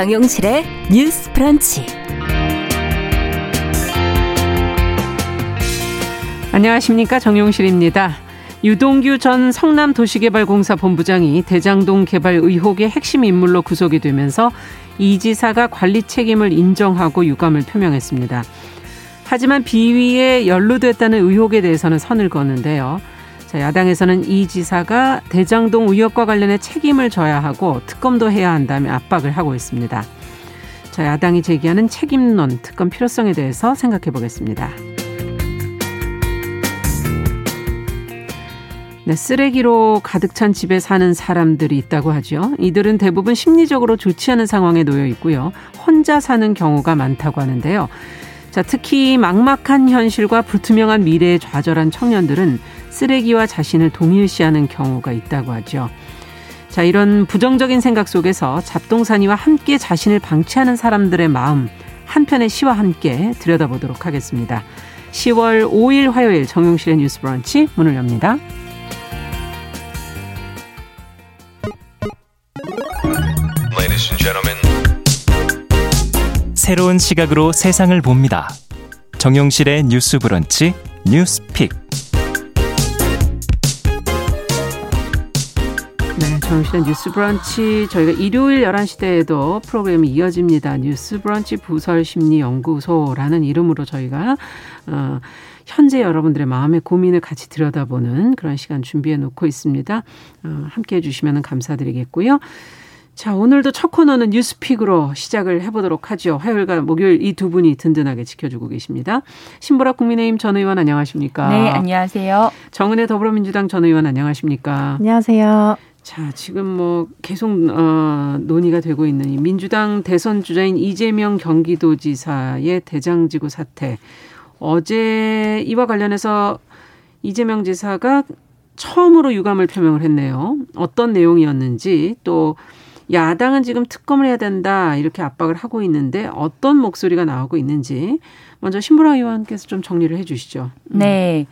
정용실의 뉴스 프런치. 안녕하십니까. 정용실입니다. 유동규 전 성남도시개발공사 본부장이 대장동 개발 의혹의 핵심 인물로 구속이 되면서 이 지사가 관리 책임을 인정하고 유감을 표명했습니다. 하지만 비위에 연루됐다는 의혹에 대해서는 선을 그었는데요. 자, 야당에서는 이 지사가 대장동 의혹과 관련해 책임을 져야 하고 특검도 해야 한다며 압박을 하고 있습니다. 자, 야당이 제기하는 책임론, 특검 필요성에 대해서 생각해 보겠습니다. 네, 쓰레기로 가득 찬 집에 사는 사람들이 있다고 하죠. 이들은 대부분 심리적으로 좋지 않은 상황에 놓여 있고요. 혼자 사는 경우가 많다고 하는데요. 자, 특히 막막한 현실과 불투명한 미래에 좌절한 청년들은 쓰레기와 자신을 동일시하는 경우가 있다고 하죠. 자, 이런 부정적인 생각 속에서 잡동사니와 함께 자신을 방치하는 사람들의 마음, 한 편의 시와 함께 들여다보도록 하겠습니다. 10월 5일 화요일 정용실의 뉴스 브런치 문을 엽니다. 새로운 시각으로 세상을 봅니다. 정용실의 뉴스 브런치 뉴스 픽. 정용실의 뉴스 브런치 저희가 일요일 11시 대에도 프로그램이 이어집니다. 뉴스 브런치 부설 심리 연구소라는 이름으로 저희가 어 현재 여러분들의 마음의 고민을 같이 들여다보는 그런 시간 준비해 놓고 있습니다. 어, 함께 해 주시면 감사드리겠고요. 자, 오늘도 첫 코너는 뉴스픽으로 시작을 해보도록 하죠. 화요일과 목요일 이 두 분이 든든하게 지켜주고 계십니다. 신보라 국민의힘 전 의원 안녕하십니까? 네, 안녕하세요. 정은혜 더불어민주당 전 의원 안녕하십니까? 안녕하세요. 자, 지금 뭐 계속 어, 논의가 되고 있는 이 민주당 대선 주자인 이재명 경기도지사의 대장지구 사태. 어제 이와 관련해서 이재명 지사가 처음으로 유감을 표명을 했네요. 어떤 내용이었는지 또 야당은 지금 특검을 해야 된다 이렇게 압박을 하고 있는데 어떤 목소리가 나오고 있는지 먼저 신보라 의원께서 좀 정리를 해 주시죠. 네.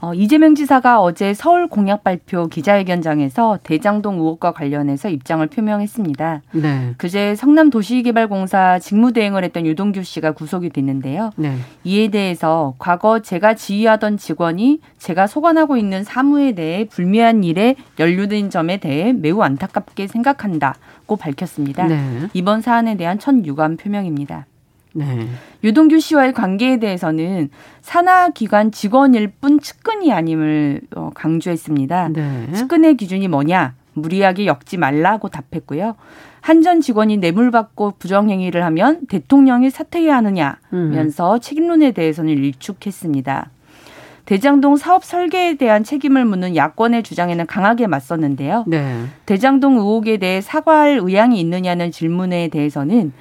어, 이재명 지사가 어제 서울 공약 발표 기자회견장에서 대장동 의혹과 관련해서 입장을 표명했습니다. 네. 그제 성남도시개발공사 직무대행을 했던 유동규 씨가 구속이 됐는데요. 네. 이에 대해서 과거 제가 지휘하던 직원이 제가 소관하고 있는 사무에 대해 불미한 일에 연루된 점에 대해 매우 안타깝게 생각한다고 밝혔습니다. 네. 이번 사안에 대한 첫 유감 표명입니다. 네. 유동규 씨와의 관계에 대해서는 산하기관 직원일 뿐 측근이 아님을 어, 강조했습니다. 네. 측근의 기준이 뭐냐? 무리하게 엮지 말라고 답했고요. 한 전 직원이 뇌물 받고 부정행위를 하면 대통령이 사퇴해야 하느냐면서 음. 책임론에 대해서는 일축했습니다. 대장동 사업 설계에 대한 책임을 묻는 야권의 주장에는 강하게 맞섰는데요. 네. 대장동 의혹에 대해 사과할 의향이 있느냐는 질문에 대해서는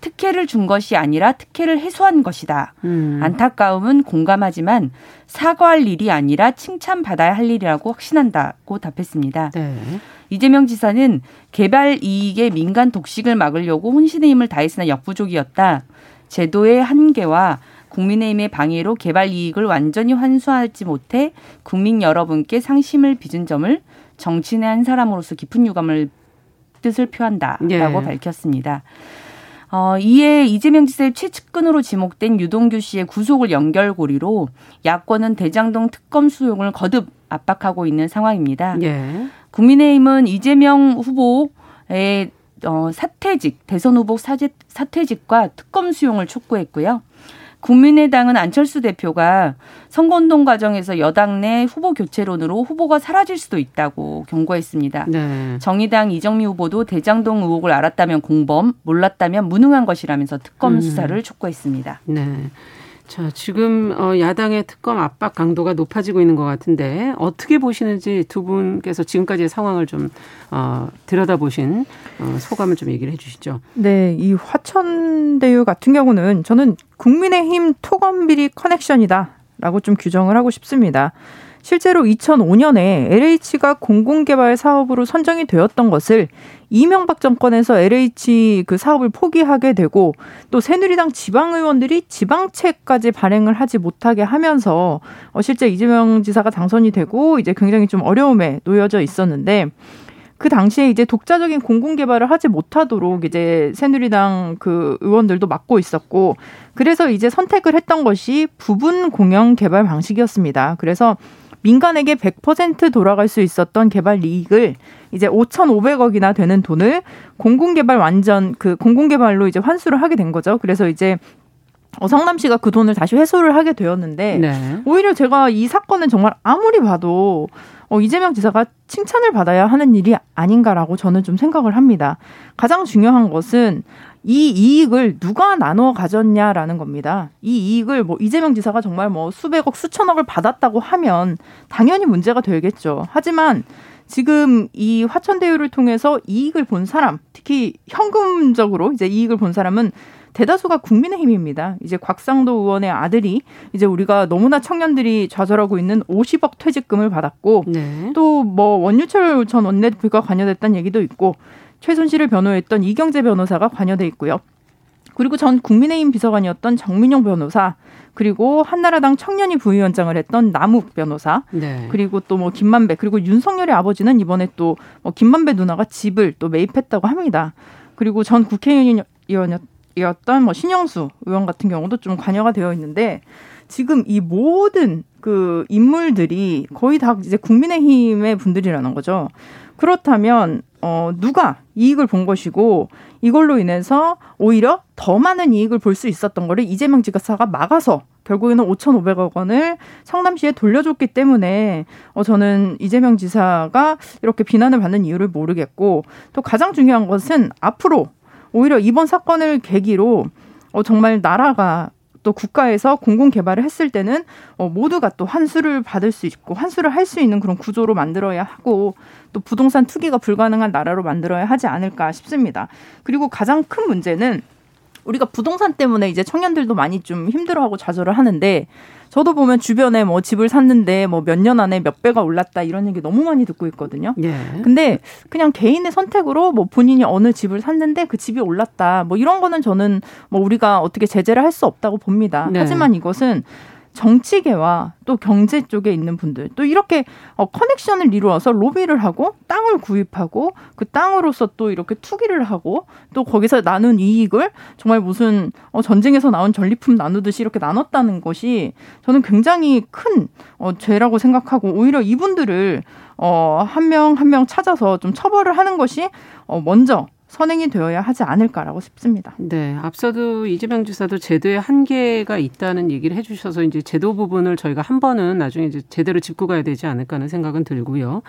특혜를 준 것이 아니라 특혜를 해소한 것이다. 음. 안타까움은 공감하지만 사과할 일이 아니라 칭찬받아야 할 일이라고 확신한다고 답했습니다. 네. 이재명 지사는 개발 이익의 민간 독식을 막으려고 혼신의 힘을 다했으나 역부족이었다. 제도의 한계와 국민의힘의 방해로 개발 이익을 완전히 환수하지 못해 국민 여러분께 상심을 빚은 점을 정치인의 한 사람으로서 깊은 유감을 뜻을 표한다라고 네. 밝혔습니다. 어, 이에 이재명 지사의 최측근으로 지목된 유동규 씨의 구속을 연결고리로 야권은 대장동 특검 수용을 거듭 압박하고 있는 상황입니다. 예. 국민의힘은 이재명 후보의 어, 사퇴직, 대선 후보 사제, 사퇴직과 특검 수용을 촉구했고요. 국민의당은 안철수 대표가 선거운동 과정에서 여당 내 후보 교체론으로 후보가 사라질 수도 있다고 경고했습니다. 네. 정의당 이정미 후보도 대장동 의혹을 알았다면 공범, 몰랐다면 무능한 것이라면서 특검 음. 수사를 촉구했습니다. 네. 자, 지금 어 야당의 특검 압박 강도가 높아지고 있는 것 같은데 어떻게 보시는지 두 분께서 지금까지의 상황을 좀 어, 들여다보신 어, 소감을 좀 얘기를 해주시죠. 네, 이 화천대유 같은 경우는 저는 국민의힘 토건비리 커넥션이다라고 좀 규정을 하고 싶습니다. 실제로 2005년에 LH가 공공개발 사업으로 선정이 되었던 것을 이명박 정권에서 LH 그 사업을 포기하게 되고 또 새누리당 지방 의원들이 지방채까지 발행을 하지 못하게 하면서 어 실제 이재명 지사가 당선이 되고 이제 굉장히 좀 어려움에 놓여져 있었는데 그 당시에 이제 독자적인 공공 개발을 하지 못하도록 이제 새누리당 그 의원들도 막고 있었고 그래서 이제 선택을 했던 것이 부분 공영 개발 방식이었습니다. 그래서 민간에게 100% 돌아갈 수 있었던 개발 이익을 이제 5,500억이나 되는 돈을 공공개발 완전 그 공공개발로 이제 환수를 하게 된 거죠. 그래서 이제 어, 성남시가 그 돈을 다시 회수를 하게 되었는데 네. 오히려 제가 이 사건은 정말 아무리 봐도 어, 이재명 지사가 칭찬을 받아야 하는 일이 아닌가라고 저는 좀 생각을 합니다. 가장 중요한 것은 이 이익을 누가 나눠 가졌냐라는 겁니다. 이 이익을 뭐 이재명 지사가 정말 뭐 수백억, 수천억을 받았다고 하면 당연히 문제가 되겠죠. 하지만 지금 이 화천대유를 통해서 이익을 본 사람, 특히 현금적으로 이제 이익을 본 사람은 대다수가 국민의힘입니다. 이제 곽상도 의원의 아들이 이제 우리가 너무나 청년들이 좌절하고 있는 50억 퇴직금을 받았고 네. 또뭐 원유철 전 원내대표가 관여됐다는 얘기도 있고 최순실을 변호했던 이경재 변호사가 관여돼 있고요. 그리고 전 국민의힘 비서관이었던 정민용 변호사, 그리고 한나라당 청년이 부위원장을 했던 남욱 변호사, 네. 그리고 또 뭐 김만배, 그리고 윤석열의 아버지는 이번에 또 뭐 김만배 누나가 집을 또 매입했다고 합니다. 그리고 전 국회의원이었던 뭐 신영수 의원 같은 경우도 좀 관여가 되어 있는데 지금 이 모든 그 인물들이 거의 다 이제 국민의힘의 분들이라는 거죠. 그렇다면 어 누가 이익을 본 것이고 이걸로 인해서 오히려 더 많은 이익을 볼 수 있었던 거를 이재명 지사가 막아서 결국에는 5,500억 원을 성남시에 돌려줬기 때문에 어 저는 이재명 지사가 이렇게 비난을 받는 이유를 모르겠고 또 가장 중요한 것은 앞으로 오히려 이번 사건을 계기로 어 정말 나라가 또 국가에서 공공 개발을 했을 때는 어, 모두가 또 환수를 받을 수 있고 환수를 할 수 있는 그런 구조로 만들어야 하고 또 부동산 투기가 불가능한 나라로 만들어야 하지 않을까 싶습니다. 그리고 가장 큰 문제는 우리가 부동산 때문에 이제 청년들도 많이 좀 힘들어하고 좌절을 하는데 저도 보면 주변에 뭐 집을 샀는데 뭐 몇 년 안에 몇 배가 올랐다 이런 얘기 너무 많이 듣고 있거든요. 예. 근데 그냥 개인의 선택으로 뭐 본인이 어느 집을 샀는데 그 집이 올랐다 뭐 이런 거는 저는 뭐 우리가 어떻게 제재를 할 수 없다고 봅니다. 네. 하지만 이것은 정치계와 또 경제 쪽에 있는 분들 또 이렇게 어, 커넥션을 이루어서 로비를 하고 땅을 구입하고 그 땅으로서 또 이렇게 투기를 하고 또 거기서 나눈 이익을 정말 무슨 어, 전쟁에서 나온 전리품 나누듯이 이렇게 나눴다는 것이 저는 굉장히 큰 어, 죄라고 생각하고 오히려 이분들을 어, 한 명 한명 찾아서 좀 처벌을 하는 것이 어, 먼저 선행이 되어야 하지 않을까라고 싶습니다. 네, 앞서도 이재명 지사도 제도에 한계가 있다는 얘기를 해주셔서 이제 제도 부분을 저희가 한 번은 나중에 이제 제대로 짚고 가야 되지 않을까 하는 생각은 들고요.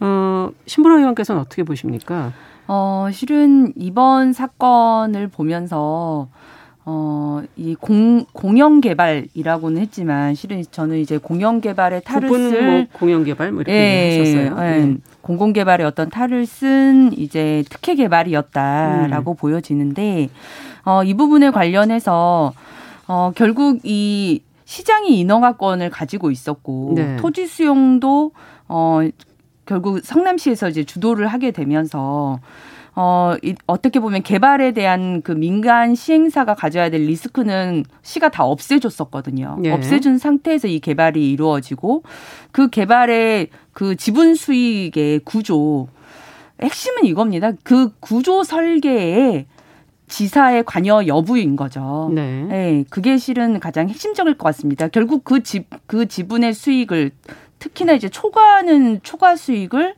어, 신부라 의원께서는 어떻게 보십니까? 어, 실은 이번 사건을 보면서 어, 이 공, 공영 개발이라고는 했지만 실은 저는 이제 공영 개발의 탈을 쓸뭐 공영 개발 뭐 이렇게 예, 하셨어요. 예, 예. 공공 개발의 어떤 탈을 쓴 이제 특혜 개발이었다라고 음. 보여지는데 어, 이 부분에 관련해서 어, 결국 이 시장이 인허가권을 가지고 있었고 네. 토지 수용도 어 결국 성남시에서 이제 주도를 하게 되면서 어, 이, 어떻게 보면 개발에 대한 그 민간 시행사가 가져야 될 리스크는 시가 다 없애줬었거든요. 예. 없애준 상태에서 이 개발이 이루어지고 그 개발의 그 지분 수익의 구조 핵심은 이겁니다. 그 구조 설계에 지사의 관여 여부인 거죠. 네. 네. 그게 실은 가장 핵심적일 것 같습니다. 결국 그 집, 그 지분의 수익을 특히나 이제 초과는 초과 수익을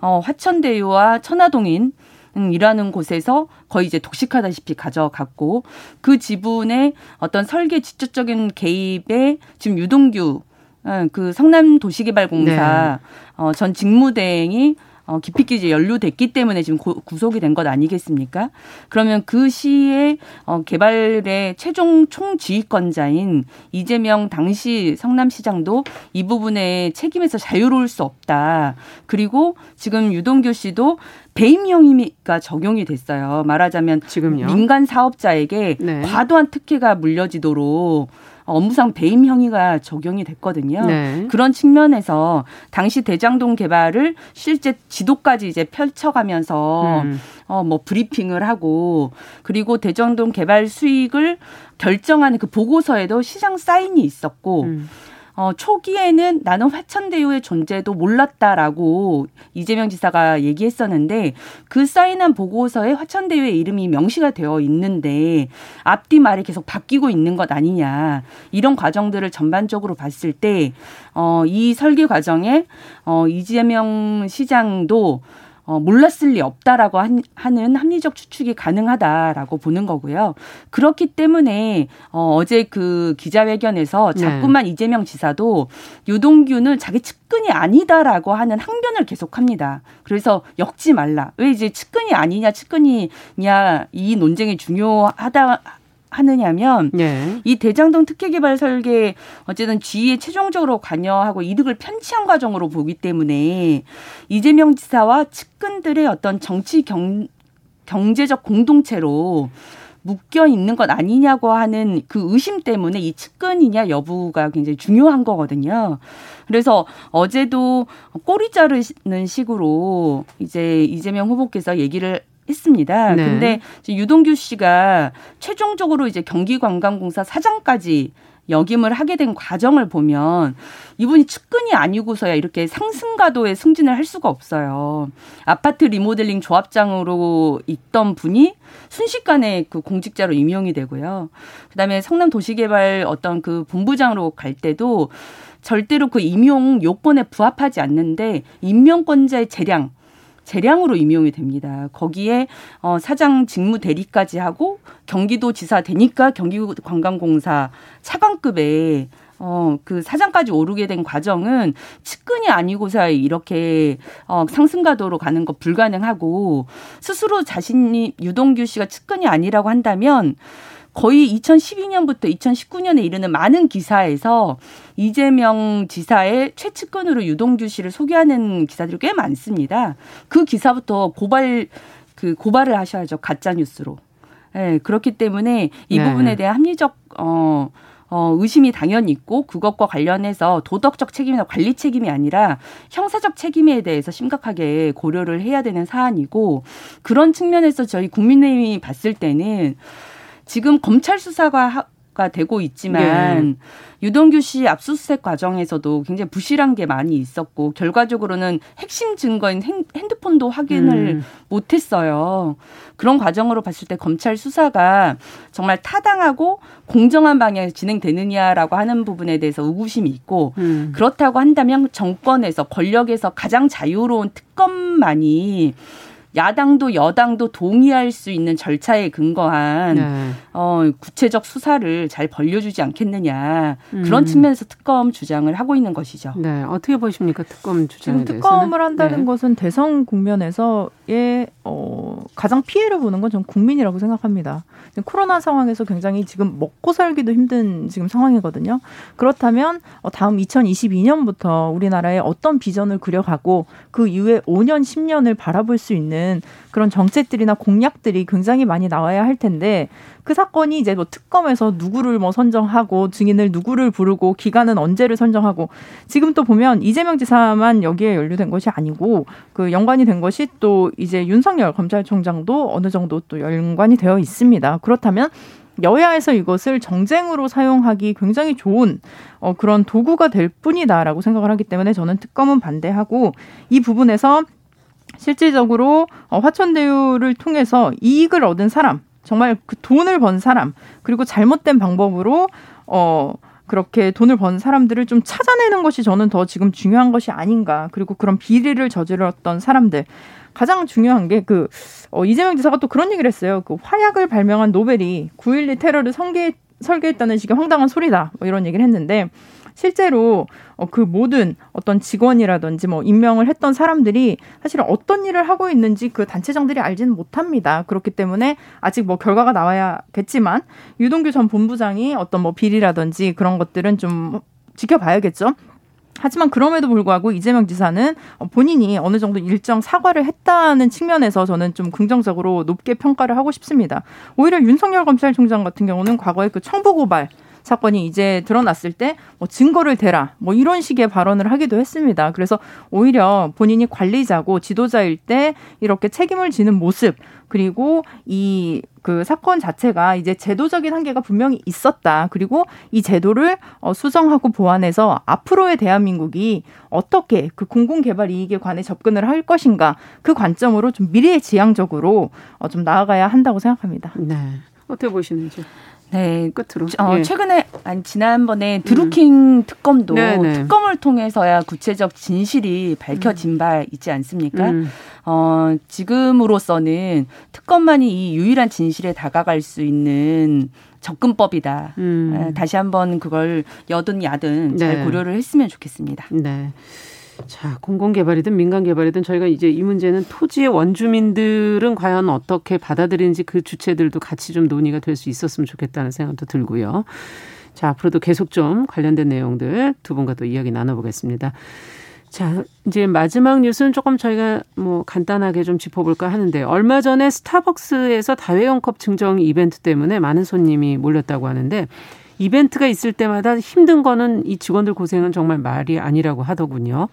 어, 화천대유와 천화동인 이라는 곳에서 거의 이제 독식하다시피 가져갔고 그 지분의 어떤 설계 직접적인 개입에 지금 유동규 어, 그 성남 도시개발공사 네. 어, 전 직무대행이 어, 기피기제 연루됐기 때문에 지금 고, 구속이 된 것 아니겠습니까? 그러면 그 시에 어, 개발의 최종 총지휘권자인 이재명 당시 성남시장도 이 부분에 책임에서 자유로울 수 없다. 그리고 지금 유동규 씨도 배임 형의가 적용이 됐어요. 말하자면 지금요? 민간 사업자에게 네. 과도한 특혜가 물려지도록 업무상 배임 형의가 적용이 됐거든요. 네. 그런 측면에서 당시 대장동 개발을 실제 지도까지 이제 펼쳐가면서 음. 어뭐 브리핑을 하고 그리고 대장동 개발 수익을 결정하는 그 보고서에도 시장 사인이 있었고 음. 어, 초기에는 나는 화천대유의 존재도 몰랐다라고 이재명 지사가 얘기했었는데 그 사인한 보고서에 화천대유의 이름이 명시가 되어 있는데 앞뒤 말이 계속 바뀌고 있는 것 아니냐 이런 과정들을 전반적으로 봤을 때 어, 이 설계 과정에 어, 이재명 시장도 어, 몰랐을 리 없다라고 한, 하는 합리적 추측이 가능하다라고 보는 거고요. 그렇기 때문에 어, 어제 그 기자회견에서 네. 자꾸만 네. 이재명 지사도 유동규는 자기 측근이 아니다라고 하는 항변을 계속합니다. 그래서 엮지 말라. 왜 이제 측근이 아니냐, 측근이냐 이 논쟁이 중요하다 하느냐면 네. 이 대장동 특혜 개발 설계 어쨌든 지위에 최종적으로 관여하고 이득을 편취한 과정으로 보기 때문에 이재명 지사와 측근들의 어떤 정치 경 경제적 공동체로 묶여 있는 것 아니냐고 하는 그 의심 때문에 이 측근이냐 여부가 굉장히 중요한 거거든요. 그래서 어제도 꼬리 자르는 식으로 이제 이재명 후보께서 얘기를 했습니다. 네. 근데 유동규 씨가 최종적으로 이제 경기관광공사 사장까지 역임을 하게 된 과정을 보면 이분이 측근이 아니고서야 이렇게 상승가도에 승진을 할 수가 없어요. 아파트 리모델링 조합장으로 있던 분이 순식간에 그 공직자로 임용이 되고요. 그다음에 성남 도시개발 어떤 그 본부장으로 갈 때도 절대로 그 임용 요건에 부합하지 않는데 임명권자의 재량 재량으로 임용이 됩니다. 거기에 어, 사장 직무 대리까지 하고 경기도 지사 되니까 경기관광공사 차관급에 어, 그 사장까지 오르게 된 과정은 측근이 아니고서 이렇게 어, 상승가도로 가는 거 불가능하고 스스로 자신이 유동규 씨가 측근이 아니라고 한다면 거의 2012년부터 2019년에 이르는 많은 기사에서 이재명 지사의 최측근으로 유동규 씨를 소개하는 기사들이 꽤 많습니다. 그 기사부터 고발 그 고발을 하셔야죠 가짜 뉴스로. 예, 네, 그렇기 때문에 이 네. 부분에 대한 합리적 어 어, 의심이 당연히 있고 그것과 관련해서 도덕적 책임이나 관리 책임이 아니라 형사적 책임에 대해서 심각하게 고려를 해야 되는 사안이고 그런 측면에서 저희 국민의힘이 봤을 때는 지금 검찰 수사가 가 되고 있지만 네. 유동규 씨 압수수색 과정에서도 굉장히 부실한 게 많이 있었고 결과적으로는 핵심 증거인 핸드폰도 확인을 음. 못했어요. 그런 과정으로 봤을 때 검찰 수사가 정말 타당하고 공정한 방향에서 진행되느냐라고 하는 부분에 대해서 의구심이 있고 음. 그렇다고 한다면 정권에서 권력에서 가장 자유로운 특검만이 야당도 여당도 동의할 수 있는 절차에 근거한 네. 어, 구체적 수사를 잘 벌려주지 않겠느냐 그런 음. 측면에서 특검 주장을 하고 있는 것이죠. 네, 어떻게 보십니까 특검 주장에 지금 특검을 한다는 네. 것은 대선 국면에서의 어, 가장 피해를 보는 건 전 국민이라고 생각합니다. 코로나 상황에서 굉장히 지금 먹고 살기도 힘든 지금 상황이거든요. 그렇다면 어, 다음 2022년부터 우리나라에 어떤 비전을 그려가고 그 이후에 5년, 10년을 바라볼 수 있는 그런 정책들이나 공약들이 굉장히 많이 나와야 할 텐데 그 사건이 이제 뭐 특검에서 누구를 뭐 선정하고 증인을 누구를 부르고 기간은 언제를 선정하고 지금 또 보면 이재명 지사만 여기에 연루된 것이 아니고 그 연관이 된 것이 또 이제 윤석열 검찰총장도 어느 정도 또 연관이 되어 있습니다. 그렇다면 여야에서 이것을 정쟁으로 사용하기 굉장히 좋은 어, 그런 도구가 될 뿐이다라고 생각을 하기 때문에 저는 특검은 반대하고 이 부분에서 실질적으로 어, 화천대유를 통해서 이익을 얻은 사람 정말 그 돈을 번 사람 그리고 잘못된 방법으로 어 그렇게 돈을 번 사람들을 좀 찾아내는 것이 저는 더 지금 중요한 것이 아닌가. 그리고 그런 비리를 저질렀던 사람들. 가장 중요한 게 그, 어, 이재명 지사가 또 그런 얘기를 했어요. 그 화약을 발명한 노벨이 9.12 테러를 설계, 설계했다는 식의 황당한 소리다. 뭐 이런 얘기를 했는데, 실제로 어, 그 모든 어떤 직원이라든지 뭐 임명을 했던 사람들이 사실은 어떤 일을 하고 있는지 그 단체장들이 알지는 못합니다. 그렇기 때문에 아직 뭐 결과가 나와야겠지만 유동규 전 본부장이 어떤 뭐 비리라든지 그런 것들은 좀 지켜봐야겠죠. 하지만 그럼에도 불구하고 이재명 지사는 본인이 어느 정도 일정 사과를 했다는 측면에서 저는 좀 긍정적으로 높게 평가를 하고 싶습니다. 오히려 윤석열 검찰총장 같은 경우는 과거에 그 청부 고발 사건이 이제 드러났을 때 뭐 증거를 대라 뭐 이런 식의 발언을 하기도 했습니다. 그래서 오히려 본인이 관리자고 지도자일 때 이렇게 책임을 지는 모습 그리고 이 그 사건 자체가 이제 제도적인 한계가 분명히 있었다. 그리고 이 제도를 어, 수정하고 보완해서 앞으로의 대한민국이 어떻게 그 공공개발 이익에 관해 접근을 할 것인가 그 관점으로 좀 미래지향적으로 어, 좀 나아가야 한다고 생각합니다. 네. 어떻게 보시는지. 네, 끝으로. 어, 예. 최근에 아니 지난번에 드루킹 음. 특검도 네네. 네. 특검을 통해서야 구체적 진실이 밝혀진 음. 바 있지 않습니까? 음. 어, 지금으로서는 특검만이 이 유일한 진실에 다가갈 수 있는 접근법이다. 음. 다시 한번 그걸 여든 야든 네. 잘 고려를 했으면 좋겠습니다. 네. 자, 공공개발이든 민간개발이든 저희가 이제 이 문제는 토지의 원주민들은 과연 어떻게 받아들이는지 그 주체들도 같이 좀 논의가 될 수 있었으면 좋겠다는 생각도 들고요. 자, 앞으로도 계속 좀 관련된 내용들 두 분과 또 이야기 나눠보겠습니다. 자, 이제 마지막 뉴스는 조금 저희가 뭐 간단하게 좀 짚어볼까 하는데 얼마 전에 스타벅스에서 다회용 컵 증정 이벤트 때문에 많은 손님이 몰렸다고 하는데 이벤트가 있을 때마다 힘든 거는 이 직원들 고생은 정말 말이 아니라고 하더군요.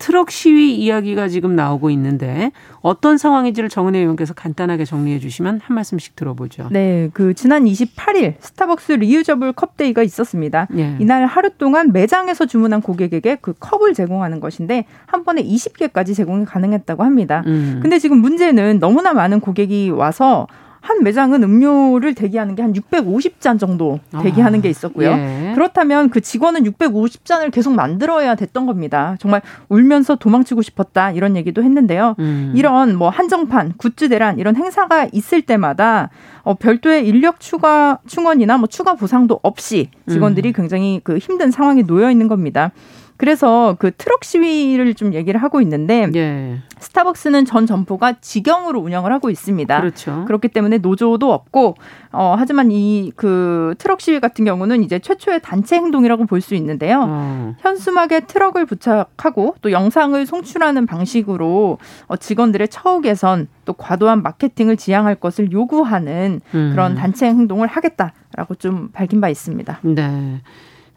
트럭 시위 이야기가 지금 나오고 있는데 어떤 상황인지를 정은혜 의원께서 간단하게 정리해 주시면 한 말씀씩 들어보죠. 네, 그 지난 28일 스타벅스 reusable 컵 day가 있었습니다. 예. 이날 하루 동안 매장에서 주문한 고객에게 그 컵을 제공하는 것인데 한 번에 20개까지 제공이 가능했다고 합니다. 음. 근데 지금 문제는 너무나 많은 고객이 와서 한 매장은 음료를 대기하는 게 한 650잔 정도 대기하는 아, 게 있었고요. 예. 그렇다면 그 직원은 650잔을 계속 만들어야 됐던 겁니다. 정말 울면서 도망치고 싶었다 이런 얘기도 했는데요. 음. 이런 뭐 한정판, 굿즈 대란 이런 행사가 있을 때마다 어, 별도의 인력 추가 충원이나 뭐 추가 보상도 없이 직원들이 음. 굉장히 그 힘든 상황에 놓여 있는 겁니다. 그래서 그 트럭 시위를 좀 얘기를 하고 있는데 예. 스타벅스는 전 점포가 직영으로 운영을 하고 있습니다. 그렇죠. 그렇기 때문에 노조도 없고 어 하지만 이 그 트럭 시위 같은 경우는 이제 최초의 단체 행동이라고 볼 수 있는데요. 어. 현수막에 트럭을 부착하고 또 영상을 송출하는 방식으로 어 직원들의 처우 개선 또 과도한 마케팅을 지향할 것을 요구하는 음. 그런 단체 행동을 하겠다라고 좀 밝힌 바 있습니다. 네.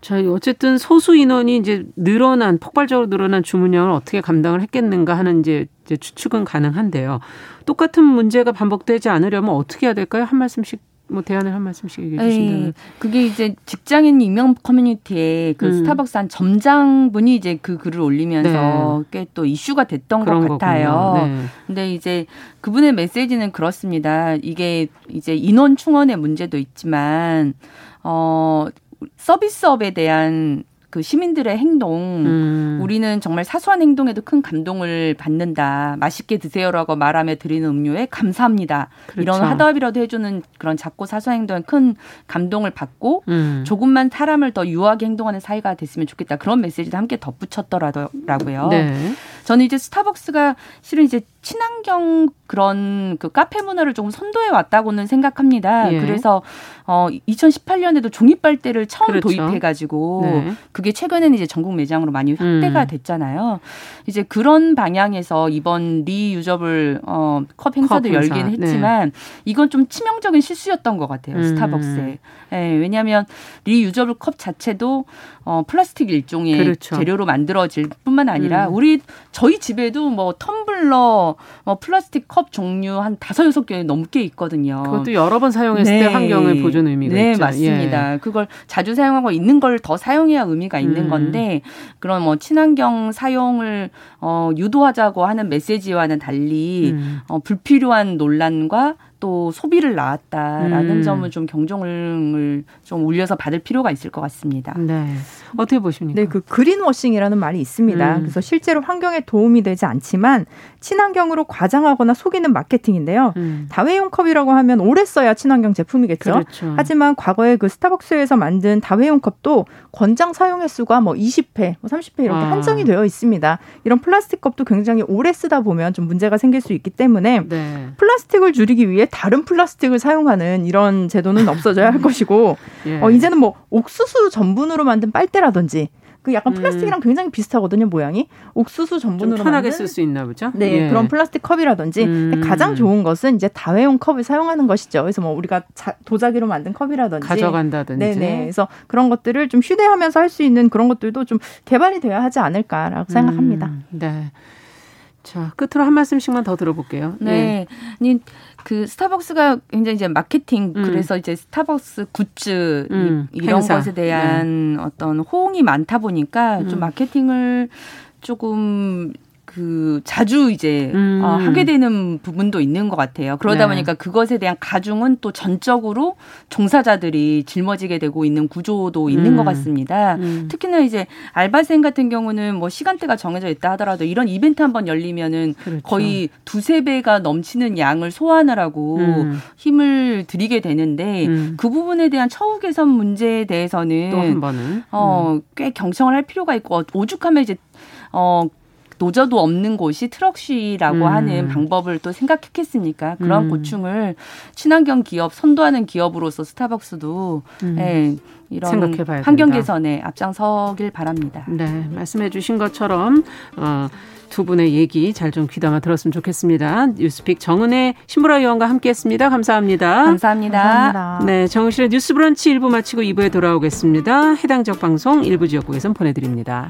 자, 어쨌든 소수 인원이 이제 늘어난 폭발적으로 늘어난 주문량을 어떻게 감당을 했겠는가 하는 이제, 이제 추측은 가능한데요. 똑같은 문제가 반복되지 않으려면 어떻게 해야 될까요? 한 말씀씩 뭐 대안을 한 말씀씩 얘기해 주신다면. 그게 이제 직장인 익명 커뮤니티에 그 음. 스타벅스 한 점장분이 이제 그 글을 올리면서 네. 꽤또 이슈가 됐던 것 같아요. 네. 근데 이제 그분의 메시지는 그렇습니다. 이게 이제 인원 충원의 문제도 있지만 어 서비스업에 대한 그 시민들의 행동, 음. 우리는 정말 사소한 행동에도 큰 감동을 받는다. 맛있게 드세요라고 말하며 드리는 음료에 감사합니다. 그렇죠. 이런 하답이라도 해주는 그런 작고 사소한 행동에 큰 감동을 받고 음. 조금만 사람을 더 유하게 행동하는 사이가 됐으면 좋겠다. 그런 메시지도 함께 덧붙였더라고요. 네. 저는 이제 스타벅스가 실은 이제 친환경 그런 그 카페 문화를 조금 선도해 왔다고는 생각합니다. 예. 그래서 어 2018년에도 종이 빨대를 처음 그렇죠. 도입해 가지고 네. 그게 최근에는 이제 전국 매장으로 많이 확대가 음. 됐잖아요. 이제 그런 방향에서 이번 reusable 어 컵 행사도 컵 열긴 네. 했지만 네. 이건 좀 치명적인 실수였던 것 같아요. 음. 스타벅스에. 예, 왜냐하면 reusable 컵 자체도 어 플라스틱 일종의 그렇죠. 재료로 만들어질 뿐만 아니라 음. 우리 저희 집에도 뭐 텀블러, 뭐 플라스틱 컵 종류 한 다섯 여섯 개 넘게 있거든요. 그것도 여러 번 사용했을 네. 때 환경을 보존 의미가 네, 있죠. 네, 맞습니다. 예. 그걸 자주 사용하고 있는 걸 더 사용해야 의미가 있는 음. 건데 그런 뭐 친환경 사용을 어 유도하자고 하는 메시지와는 달리 음. 어 불필요한 논란과 또 소비를 낳았다라는 음. 점을 좀 경종을 좀 울려서 받을 필요가 있을 것 같습니다. 네. 어떻게 보십니까? 네, 그 그린워싱이라는 말이 있습니다. 음. 그래서 실제로 환경에 도움이 되지 않지만 친환경으로 과장하거나 속이는 마케팅인데요. 음. 다회용 컵이라고 하면 오래 써야 친환경 제품이겠죠. 그렇죠. 하지만 과거에 그 스타벅스에서 만든 다회용 컵도 권장 사용 횟수가 뭐 20회, 뭐 30회 이렇게 아. 한정이 되어 있습니다. 이런 플라스틱 컵도 굉장히 오래 쓰다 보면 좀 문제가 생길 수 있기 때문에 네. 플라스틱을 줄이기 위해 다른 플라스틱을 사용하는 이런 제도는 없어져야 할 것이고 예. 어, 이제는 뭐 옥수수 전분으로 만든 빨대라든지 그 약간 음. 플라스틱이랑 음. 굉장히 비슷하거든요, 모양이. 옥수수 전분으로 편하게 쓸 수 있나 보죠. 네, 예. 그런 플라스틱 컵이라든지 음. 가장 좋은 것은 이제 다회용 컵을 사용하는 것이죠. 그래서 뭐 우리가 자, 도자기로 만든 컵이라든지 가져간다든지. 네, 네. 그래서 그런 것들을 좀 휴대하면서 할 수 있는 그런 것들도 좀 개발이 되어야 하지 않을까라고 생각합니다. 음. 네. 자, 끝으로 한 말씀씩만 더 들어볼게요. 네. 네. 그 스타벅스가 굉장히 이제 마케팅 음. 그래서 이제 스타벅스 굿즈 음, 이런 행사. 것에 대한 네. 어떤 호응이 많다 보니까 음. 좀 마케팅을 조금 그 자주 이제 음. 어, 하게 되는 부분도 있는 것 같아요. 그러다 네. 보니까 그것에 대한 가중은 또 전적으로 종사자들이 짊어지게 되고 있는 구조도 있는 음. 것 같습니다. 음. 특히나 이제 알바생 같은 경우는 뭐 시간대가 정해져 있다 하더라도 이런 이벤트 한번 열리면은 그렇죠. 거의 두세 배가 넘치는 양을 소화하느라고 음. 힘을 들이게 되는데 음. 그 부분에 대한 처우 개선 문제에 대해서는 또 한 번은 어, 음. 꽤 경청을 할 필요가 있고 오죽하면 이제 어 노저도 없는 곳이 트럭쉬라고 음. 하는 방법을 또 생각했겠습니까? 그런 음. 고충을 친환경 기업 선도하는 기업으로서 스타벅스도 음. 예, 이런 환경 개선에 앞장서길 바랍니다. 네, 말씀해 주신 것처럼 어, 두 분의 얘기 잘 좀 귀담아 들었으면 좋겠습니다. 뉴스픽 정은혜 신보라 의원과 함께했습니다. 감사합니다. 감사합니다. 감사합니다. 네, 정은실의 뉴스브런치 1부 마치고 2부에 돌아오겠습니다. 해당 지역 방송 일부 지역국에선 보내드립니다.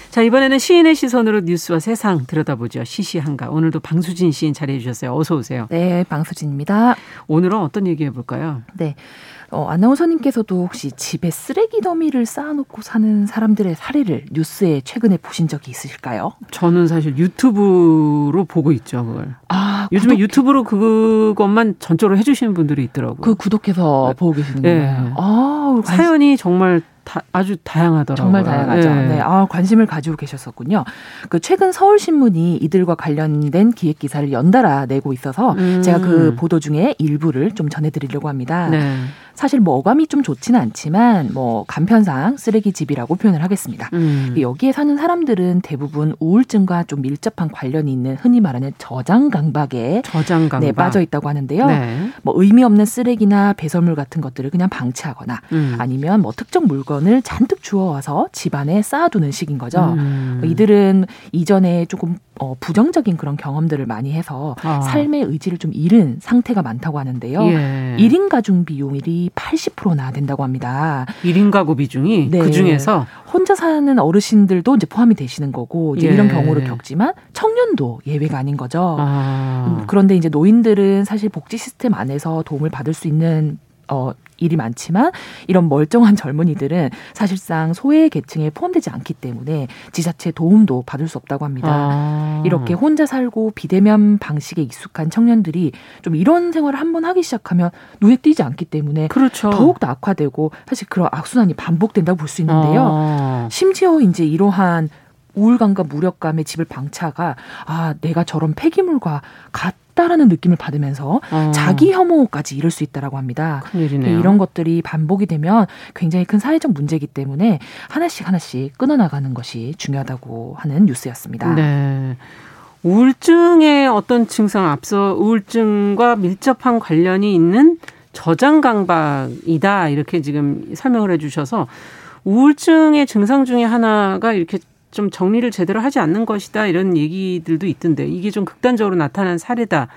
자, 이번에는 시인의 시선으로 뉴스와 세상 들여다보죠. 시시한가. 오늘도 방수진 시인 자리해 주셨어요. 어서 오세요. 네, 방수진입니다. 오늘은 어떤 얘기 해볼까요? 네. 어, 아나운서님께서도 혹시 집에 쓰레기 더미를 쌓아놓고 사는 사람들의 사례를 뉴스에 최근에 보신 적이 있으실까요? 저는 사실 유튜브로 보고 있죠, 그걸. 아, 요즘에 구독... 유튜브로 그것만 전적으로 해주시는 분들이 있더라고요. 그 구독해서 네. 보고 계시는군요. 네. 아, 사연이 정말 다, 아주 다양하더라고요. 정말 다양하죠. 네. 네. 아, 관심을 가지고 계셨었군요. 그 최근 서울신문이 이들과 관련된 기획 기사를 연달아 내고 있어서 음. 제가 그 보도 중에 일부를 좀 전해드리려고 합니다. 네. 사실 뭐 어감이 좀 좋지는 않지만 뭐 간편상 쓰레기 집이라고 표현을 하겠습니다. 음. 여기에 사는 사람들은 대부분 우울증과 좀 밀접한 관련이 있는 흔히 말하는 저장 강박에 저장 강박. 네, 빠져 있다고 하는데요. 네. 뭐 의미 없는 쓰레기나 배설물 같은 것들을 그냥 방치하거나 음. 아니면 뭐 특정 물건 을 잔뜩 주워와서 집안에 쌓아두는 식인 거죠. 음. 뭐 이들은 이전에 조금 어, 부정적인 그런 경험들을 많이 해서 아. 삶의 의지를 좀 잃은 상태가 많다고 하는데요. 예. 1인 가중 비용이 80%나 된다고 합니다. 1인 가구 비중이 네. 그 중에서 혼자 사는 어르신들도 이제 포함이 되시는 거고 이제 예. 이런 경우를 겪지만 청년도 예외가 아닌 거죠. 아. 음, 그런데 이제 노인들은 사실 복지 시스템 안에서 도움을 받을 수 있는 어, 일이 많지만 이런 멀쩡한 젊은이들은 사실상 소외 계층에 포함되지 않기 때문에 지자체 도움도 받을 수 없다고 합니다. 아. 이렇게 혼자 살고 비대면 방식에 익숙한 청년들이 좀 이런 생활을 한번 하기 시작하면 눈에 띄지 않기 때문에 그렇죠. 더욱 더 악화되고 사실 그런 악순환이 반복된다고 볼 수 있는데요. 아. 심지어 이제 이러한 우울감과 무력감의 집을 방치하가 아 내가 저런 폐기물과 같 다라는 느낌을 받으면서 어. 자기 혐오까지 이룰 수 있다라고 합니다. 큰일이네요. 이런 것들이 반복이 되면 굉장히 큰 사회적 문제이기 때문에 하나씩 하나씩 끊어나가는 것이 중요하다고 하는 뉴스였습니다. 네. 우울증의 어떤 증상 앞서 우울증과 밀접한 관련이 있는 저장 강박이다 이렇게 지금 설명을 해주셔서 우울증의 증상 중에 하나가 이렇게 좀 정리를 제대로 하지 않는 것이다 이런 얘기들도 있던데 이게 좀 극단적으로 나타난 사례다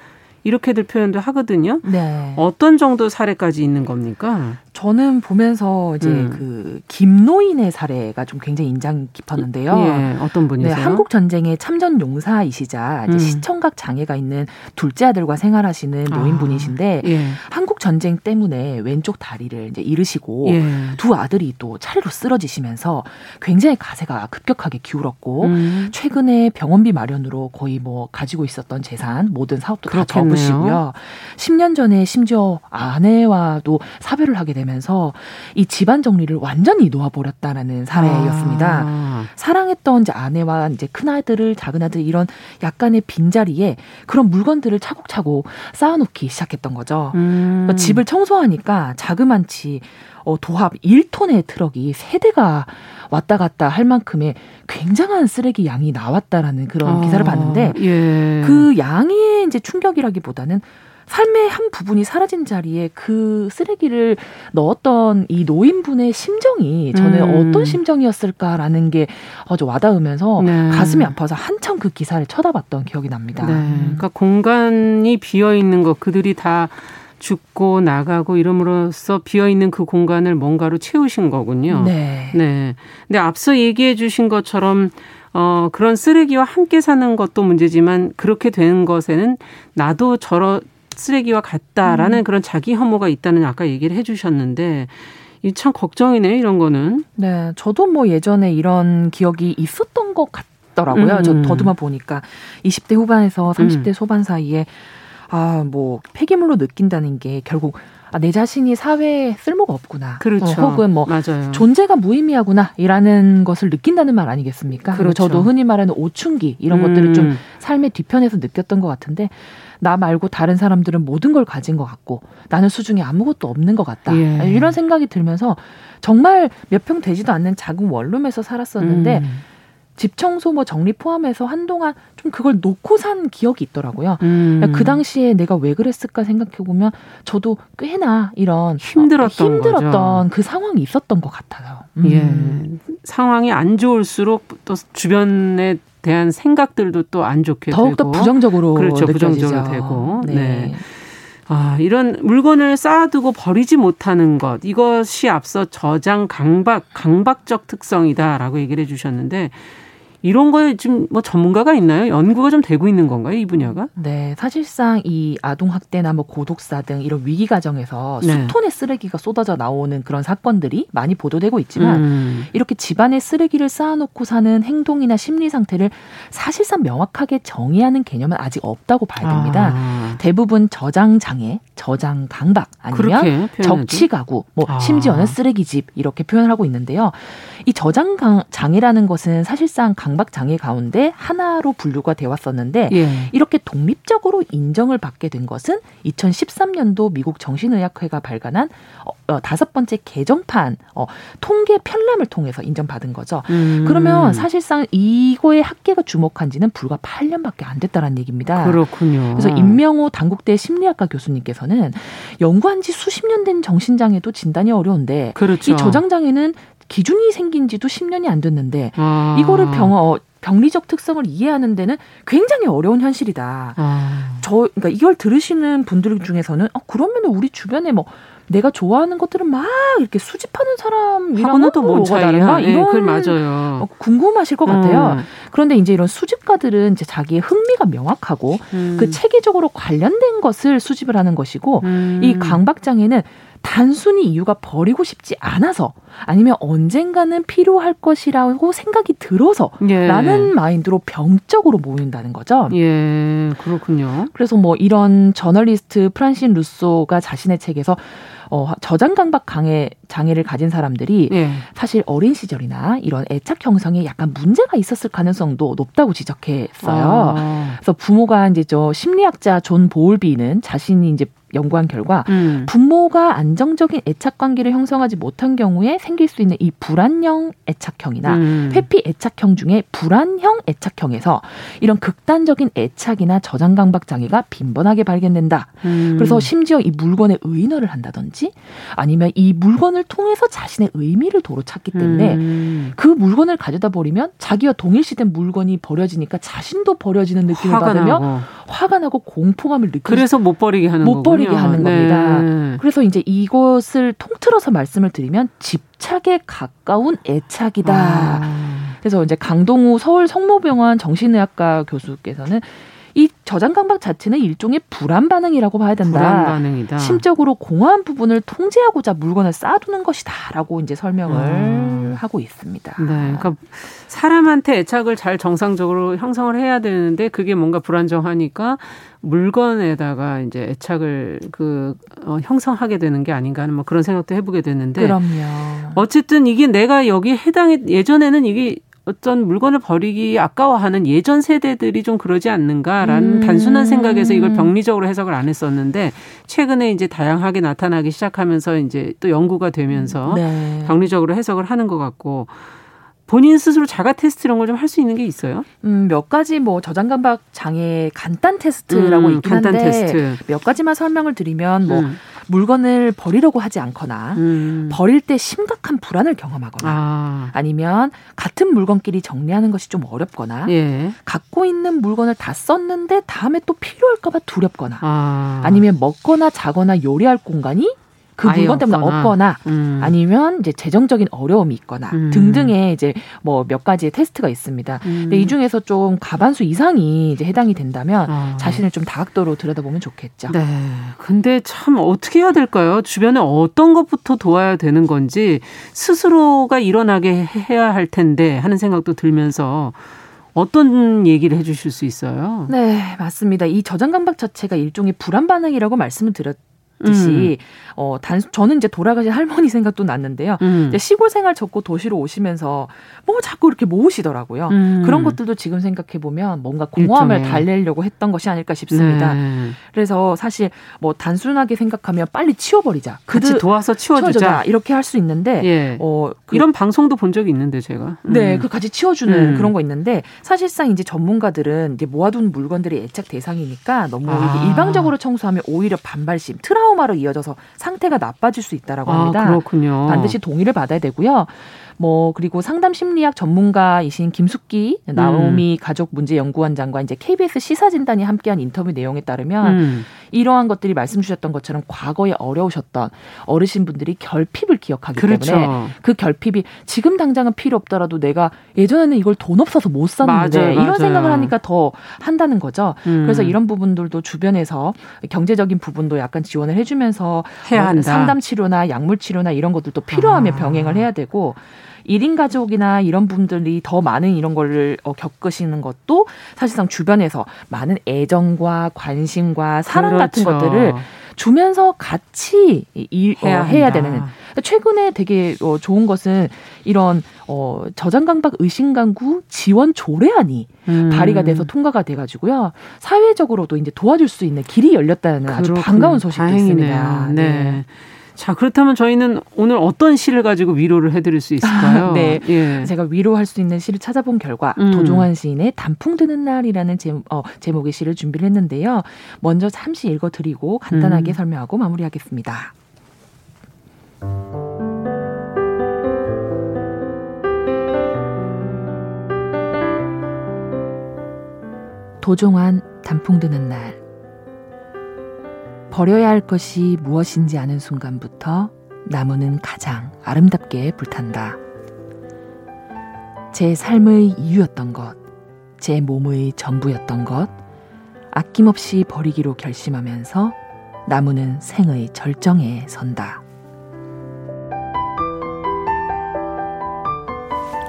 이렇게들 표현도 하거든요. 네. 어떤 정도 사례까지 있는 겁니까? 저는 보면서 이제 음. 그 김노인의 사례가 좀 굉장히 인상 깊었는데요. 예, 어떤 분이세요? 네, 한국 전쟁의 참전 용사이시자 음. 시청각 장애가 있는 둘째 아들과 생활하시는 아, 노인분이신데 아, 예. 한국 전쟁 때문에 왼쪽 다리를 이제 잃으시고 예. 두 아들이 또 차례로 쓰러지시면서 굉장히 가세가 급격하게 기울었고 음. 최근에 병원비 마련으로 거의 뭐 가지고 있었던 재산 모든 사업도 그렇겠네요. 다 접으시고요. 10년 전에 심지어 아내와도 사별을 하게 되면 되면서 이 집안 정리를 완전히 놓아버렸다라는 사례였습니다. 아. 사랑했던 이제 아내와 이제 큰 아들을 작은 아들 이런 약간의 빈자리에 그런 물건들을 차곡차곡 쌓아놓기 시작했던 거죠. 음. 그러니까 집을 청소하니까 자그만치 어, 도합 1톤의 트럭이 세 대가 왔다 갔다 할 만큼의 굉장한 쓰레기 양이 나왔다라는 그런 아, 기사를 봤는데 예. 그 양의 이제 충격이라기보다는 삶의 한 부분이 사라진 자리에 그 쓰레기를 넣었던 이 노인분의 심정이 저는 음. 어떤 심정이었을까라는 게 아주 와닿으면서 네. 가슴이 아파서 한참 그 기사를 쳐다봤던 기억이 납니다. 네. 그러니까 공간이 비어 있는 것 그들이 다 죽고 나가고 이름으로써 비어 있는 그 공간을 뭔가로 채우신 거군요. 네. 네. 근데 앞서 얘기해 주신 것처럼 어, 그런 쓰레기와 함께 사는 것도 문제지만 그렇게 되는 것에는 나도 저러, 쓰레기와 같다라는 음. 그런 자기 혐오가 있다는 아까 얘기를 해주셨는데 이참 걱정이네요 이런 거는. 네, 저도 뭐 예전에 이런 기억이 있었던 것 같더라고요. 음. 저 더듬어 보니까 20대 후반에서 30대 음. 소반 사이에 아 뭐 폐기물로 느낀다는 게 결국 아, 내 자신이 사회에 쓸모가 없구나. 그렇죠. 어, 혹은 뭐 맞아요. 존재가 무의미하구나이라는 것을 느낀다는 말 아니겠습니까? 그렇죠. 저도 흔히 말하는 오춘기 이런 음. 것들을 좀 삶의 뒤편에서 느꼈던 것 같은데 나 말고 다른 사람들은 모든 걸 가진 것 같고 나는 수중에 아무것도 없는 것 같다. 예. 이런 생각이 들면서 정말 몇 평 되지도 않는 작은 원룸에서 살았었는데 음. 집 청소 뭐 정리 포함해서 한동안 좀 그걸 놓고 산 기억이 있더라고요. 음. 그 당시에 내가 왜 그랬을까 생각해 보면 저도 꽤나 이런 힘들었던, 어, 힘들었던 그 상황이 있었던 것 같아요. 음. 예. 상황이 안 좋을수록 또 주변에 대한 생각들도 또 안 좋게 더욱더 부정적으로 그렇죠 느껴지죠. 부정적으로 되고 네. 네. 아, 이런 물건을 쌓아두고 버리지 못하는 것 이것이 앞서 저장 강박 강박적 특성이다라고 얘기를 해 주셨는데 이런 거에 지금 뭐 전문가가 있나요? 연구가 좀 되고 있는 건가요, 이 분야가? 네, 사실상 이 아동 학대나 뭐 고독사 등 이런 위기 과정에서 네. 수톤의 쓰레기가 쏟아져 나오는 그런 사건들이 많이 보도되고 있지만 음. 이렇게 집안에 쓰레기를 쌓아놓고 사는 행동이나 심리 상태를 사실상 명확하게 정의하는 개념은 아직 없다고 봐야 됩니다. 아. 대부분 저장 장애, 저장 강박 아니면 적치 가구, 뭐 아. 심지어는 쓰레기집 이렇게 표현을 하고 있는데요. 이 저장 장애라는 것은 사실상 강 강박 장애 가운데 하나로 분류가 되어 왔었는데 예. 이렇게 독립적으로 인정을 받게 된 것은 2013년도 미국 정신의학회가 발간한 어, 어, 다섯 번째 개정판 어, 통계 편람을 통해서 인정받은 거죠. 음. 그러면 사실상 이거에 학계가 주목한 지는 불과 8년밖에 안 됐다라는 얘기입니다. 그렇군요. 그래서 임명호 당국대 심리학과 교수님께서는 연구한 지 수십 년 된 정신장애도 진단이 어려운데 그렇죠. 이 저장장애는 기준이 생긴 지도 10년이 안 됐는데 아. 이거를 병 어, 병리적 특성을 이해하는 데는 굉장히 어려운 현실이다. 아. 저 그러니까 이걸 들으시는 분들 중에서는 어 그러면 우리 주변에 뭐 내가 좋아하는 것들은 막 이렇게 수집하는 사람이랑은 또뭔 차이야? 네, 이런 네, 맞아요. 어, 궁금하실 것 같아요. 음. 그런데 이제 이런 수집가들은 이제 자기의 흥미가 명확하고 음. 그 체계적으로 관련된 것을 수집을 하는 것이고 음. 이 강박장애는 단순히 이유가 버리고 싶지 않아서 아니면 언젠가는 필요할 것이라고 생각이 들어서 예. 라는 마인드로 병적으로 모인다는 거죠. 예, 그렇군요. 그래서 뭐 이런 저널리스트 프란신 루소가 자신의 책에서 어, 저장 강박 강해 장애를 가진 사람들이 예. 사실 어린 시절이나 이런 애착 형성에 약간 문제가 있었을 가능성도 높다고 지적했어요. 아. 그래서 부모가 이제 저 심리학자 존 보울비는 자신이 이제 연구한 결과 음. 부모가 안정적인 애착 관계를 형성하지 못한 경우에 생길 수 있는 이 불안형 애착형이나 음. 회피 애착형 중에 불안형 애착형에서 이런 극단적인 애착이나 저장 강박 장애가 빈번하게 발견된다. 음. 그래서 심지어 이 물건에 의인화를 한다든지 아니면 이 물건을 통해서 자신의 의미를 도로 찾기 때문에 음. 그 물건을 가져다 버리면 자기와 동일시된 물건이 버려지니까 자신도 버려지는 느낌을 받으며 나고. 화가 나고 공포감을 느끼 그래서 못 버리게 하는 못 거군요. 버리게 하는 네. 겁니다. 그래서 이제 이것을 통틀어서 말씀을 드리면 집착에 가까운 애착이다. 아. 그래서 이제 강동우 서울 성모병원 정신의학과 교수께서는 이 저장 강박 자체는 일종의 불안 반응이라고 봐야 된다. 불안 반응이다. 심적으로 공허한 부분을 통제하고자 물건을 쌓아두는 것이다라고 이제 설명을 음. 하고 있습니다. 네, 그러니까 사람한테 애착을 잘 정상적으로 형성을 해야 되는데 그게 뭔가 불안정하니까 물건에다가 이제 애착을 그 어, 형성하게 되는 게 아닌가 하는 뭐 그런 생각도 해보게 되는데. 그럼요. 어쨌든 이게 내가 여기 해당해 예전에는 이게 어떤 물건을 버리기 아까워하는 예전 세대들이 좀 그러지 않는가라는 음. 단순한 생각에서 이걸 병리적으로 해석을 안 했었는데 최근에 이제 다양하게 나타나기 시작하면서 이제 또 연구가 되면서 네. 병리적으로 해석을 하는 것 같고 본인 스스로 자가 테스트 이런 걸 좀 할 수 있는 게 있어요? 음, 몇 가지 뭐 저장 감각 장애 간단 테스트라고 음, 있긴 간단 한데 테스트. 몇 가지만 설명을 드리면 뭐 음. 물건을 버리려고 하지 않거나 음. 버릴 때 심각한 불안을 경험하거나 아. 니면 같은 물건끼리 정리하는 것이 좀 어렵거나 예. 갖고 있는 물건을 다 썼는데 다음에 또 필요할까봐 두렵거나 아. 아니면 먹거나 자거나 요리할 공간이 그 물건 때문에 없거나, 없거나 음. 아니면 이제 재정적인 어려움이 있거나 음. 등등의 이제 뭐 몇 가지의 테스트가 있습니다. 음. 근데 이 중에서 좀 과반수 이상이 이제 해당이 된다면 아. 자신을 좀 다각도로 들여다보면 좋겠죠. 네. 근데 참 어떻게 해야 될까요? 주변에 어떤 것부터 도와야 되는 건지 스스로가 일어나게 해야 할 텐데 하는 생각도 들면서 어떤 얘기를 해주실 수 있어요? 네, 맞습니다. 이 저장 감각 자체가 일종의 불안 반응이라고 말씀을 드렸. 듯이 음. 어, 단, 저는 이제 돌아가신 할머니 생각도 났는데요. 음. 이제 시골 생활 접고 도시로 오시면서 뭐 자꾸 이렇게 모으시더라고요. 음. 그런 것들도 지금 생각해 보면 뭔가 공허함을 달래려고 했던 것이 아닐까 싶습니다. 네. 그래서 사실 뭐 단순하게 생각하면 빨리 치워버리자. 같이 도와서 치워주자. 치워주자. 이렇게 할 수 있는데 예. 어, 그, 이런 방송도 본 적이 있는데 제가. 네, 음. 그 같이 치워주는 음. 그런 거 있는데 사실상 이제 전문가들은 이제 모아둔 물건들이 애착 대상이니까 너무 아. 일방적으로 청소하면 오히려 반발심, 트라우마 로 이어져서 상태가 나빠질 수 있다라고 아, 합니다. 아, 그렇군요. 반드시 동의를 받아야 되고요. 뭐 그리고 상담 심리학 전문가이신 김숙기 나오미 음. 가족 문제 연구원장과 이제 KBS 시사 진단이 함께한 인터뷰 내용에 따르면 음. 이러한 것들이 말씀 주셨던 것처럼 과거에 어려우셨던 어르신분들이 결핍을 기억하기 그렇죠. 때문에 그 결핍이 지금 당장은 필요 없더라도 내가 예전에는 이걸 돈 없어서 못 샀는데 맞아요, 이런 맞아요. 생각을 하니까 더 한다는 거죠. 음. 그래서 이런 부분들도 주변에서 경제적인 부분도 약간 지원을 해주면서. 상담 치료나 약물 치료나 이런 것들도 필요하면 아. 병행을 해야 되고 1인 가족이나 이런 분들이 더 많은 이런 거를 어, 겪으시는 것도 사실상 주변에서 많은 애정과 관심과 사랑 그렇죠. 같은 것들을 주면서 같이 일, 어, 해야, 어, 해야 되는. 최근에 되게 어, 좋은 것은 이런 어, 저장강박 의심강구 지원 조례안이 음. 발의가 돼서 통과가 돼가지고요. 사회적으로도 이제 도와줄 수 있는 길이 열렸다는 그렇군요. 아주 반가운 다행이네요. 있습니다. 네. 네. 자, 그렇다면 저희는 오늘 어떤 시를 가지고 위로를 해드릴 수 있을까요? 네. 예. 제가 위로할 수 있는 시를 찾아본 결과, 음. 도종환 시인의 단풍 드는 날이라는 제, 어, 제목의 시를 준비를 했는데요. 먼저 잠시 읽어드리고 간단하게 음. 설명하고 마무리하겠습니다. 도종환 단풍 드는 날. 버려야 할 것이 무엇인지 아는 순간부터 나무는 가장 아름답게 불탄다. 제 삶의 이유였던 것, 제 몸의 전부였던 것, 아낌없이 버리기로 결심하면서 나무는 생의 절정에 선다.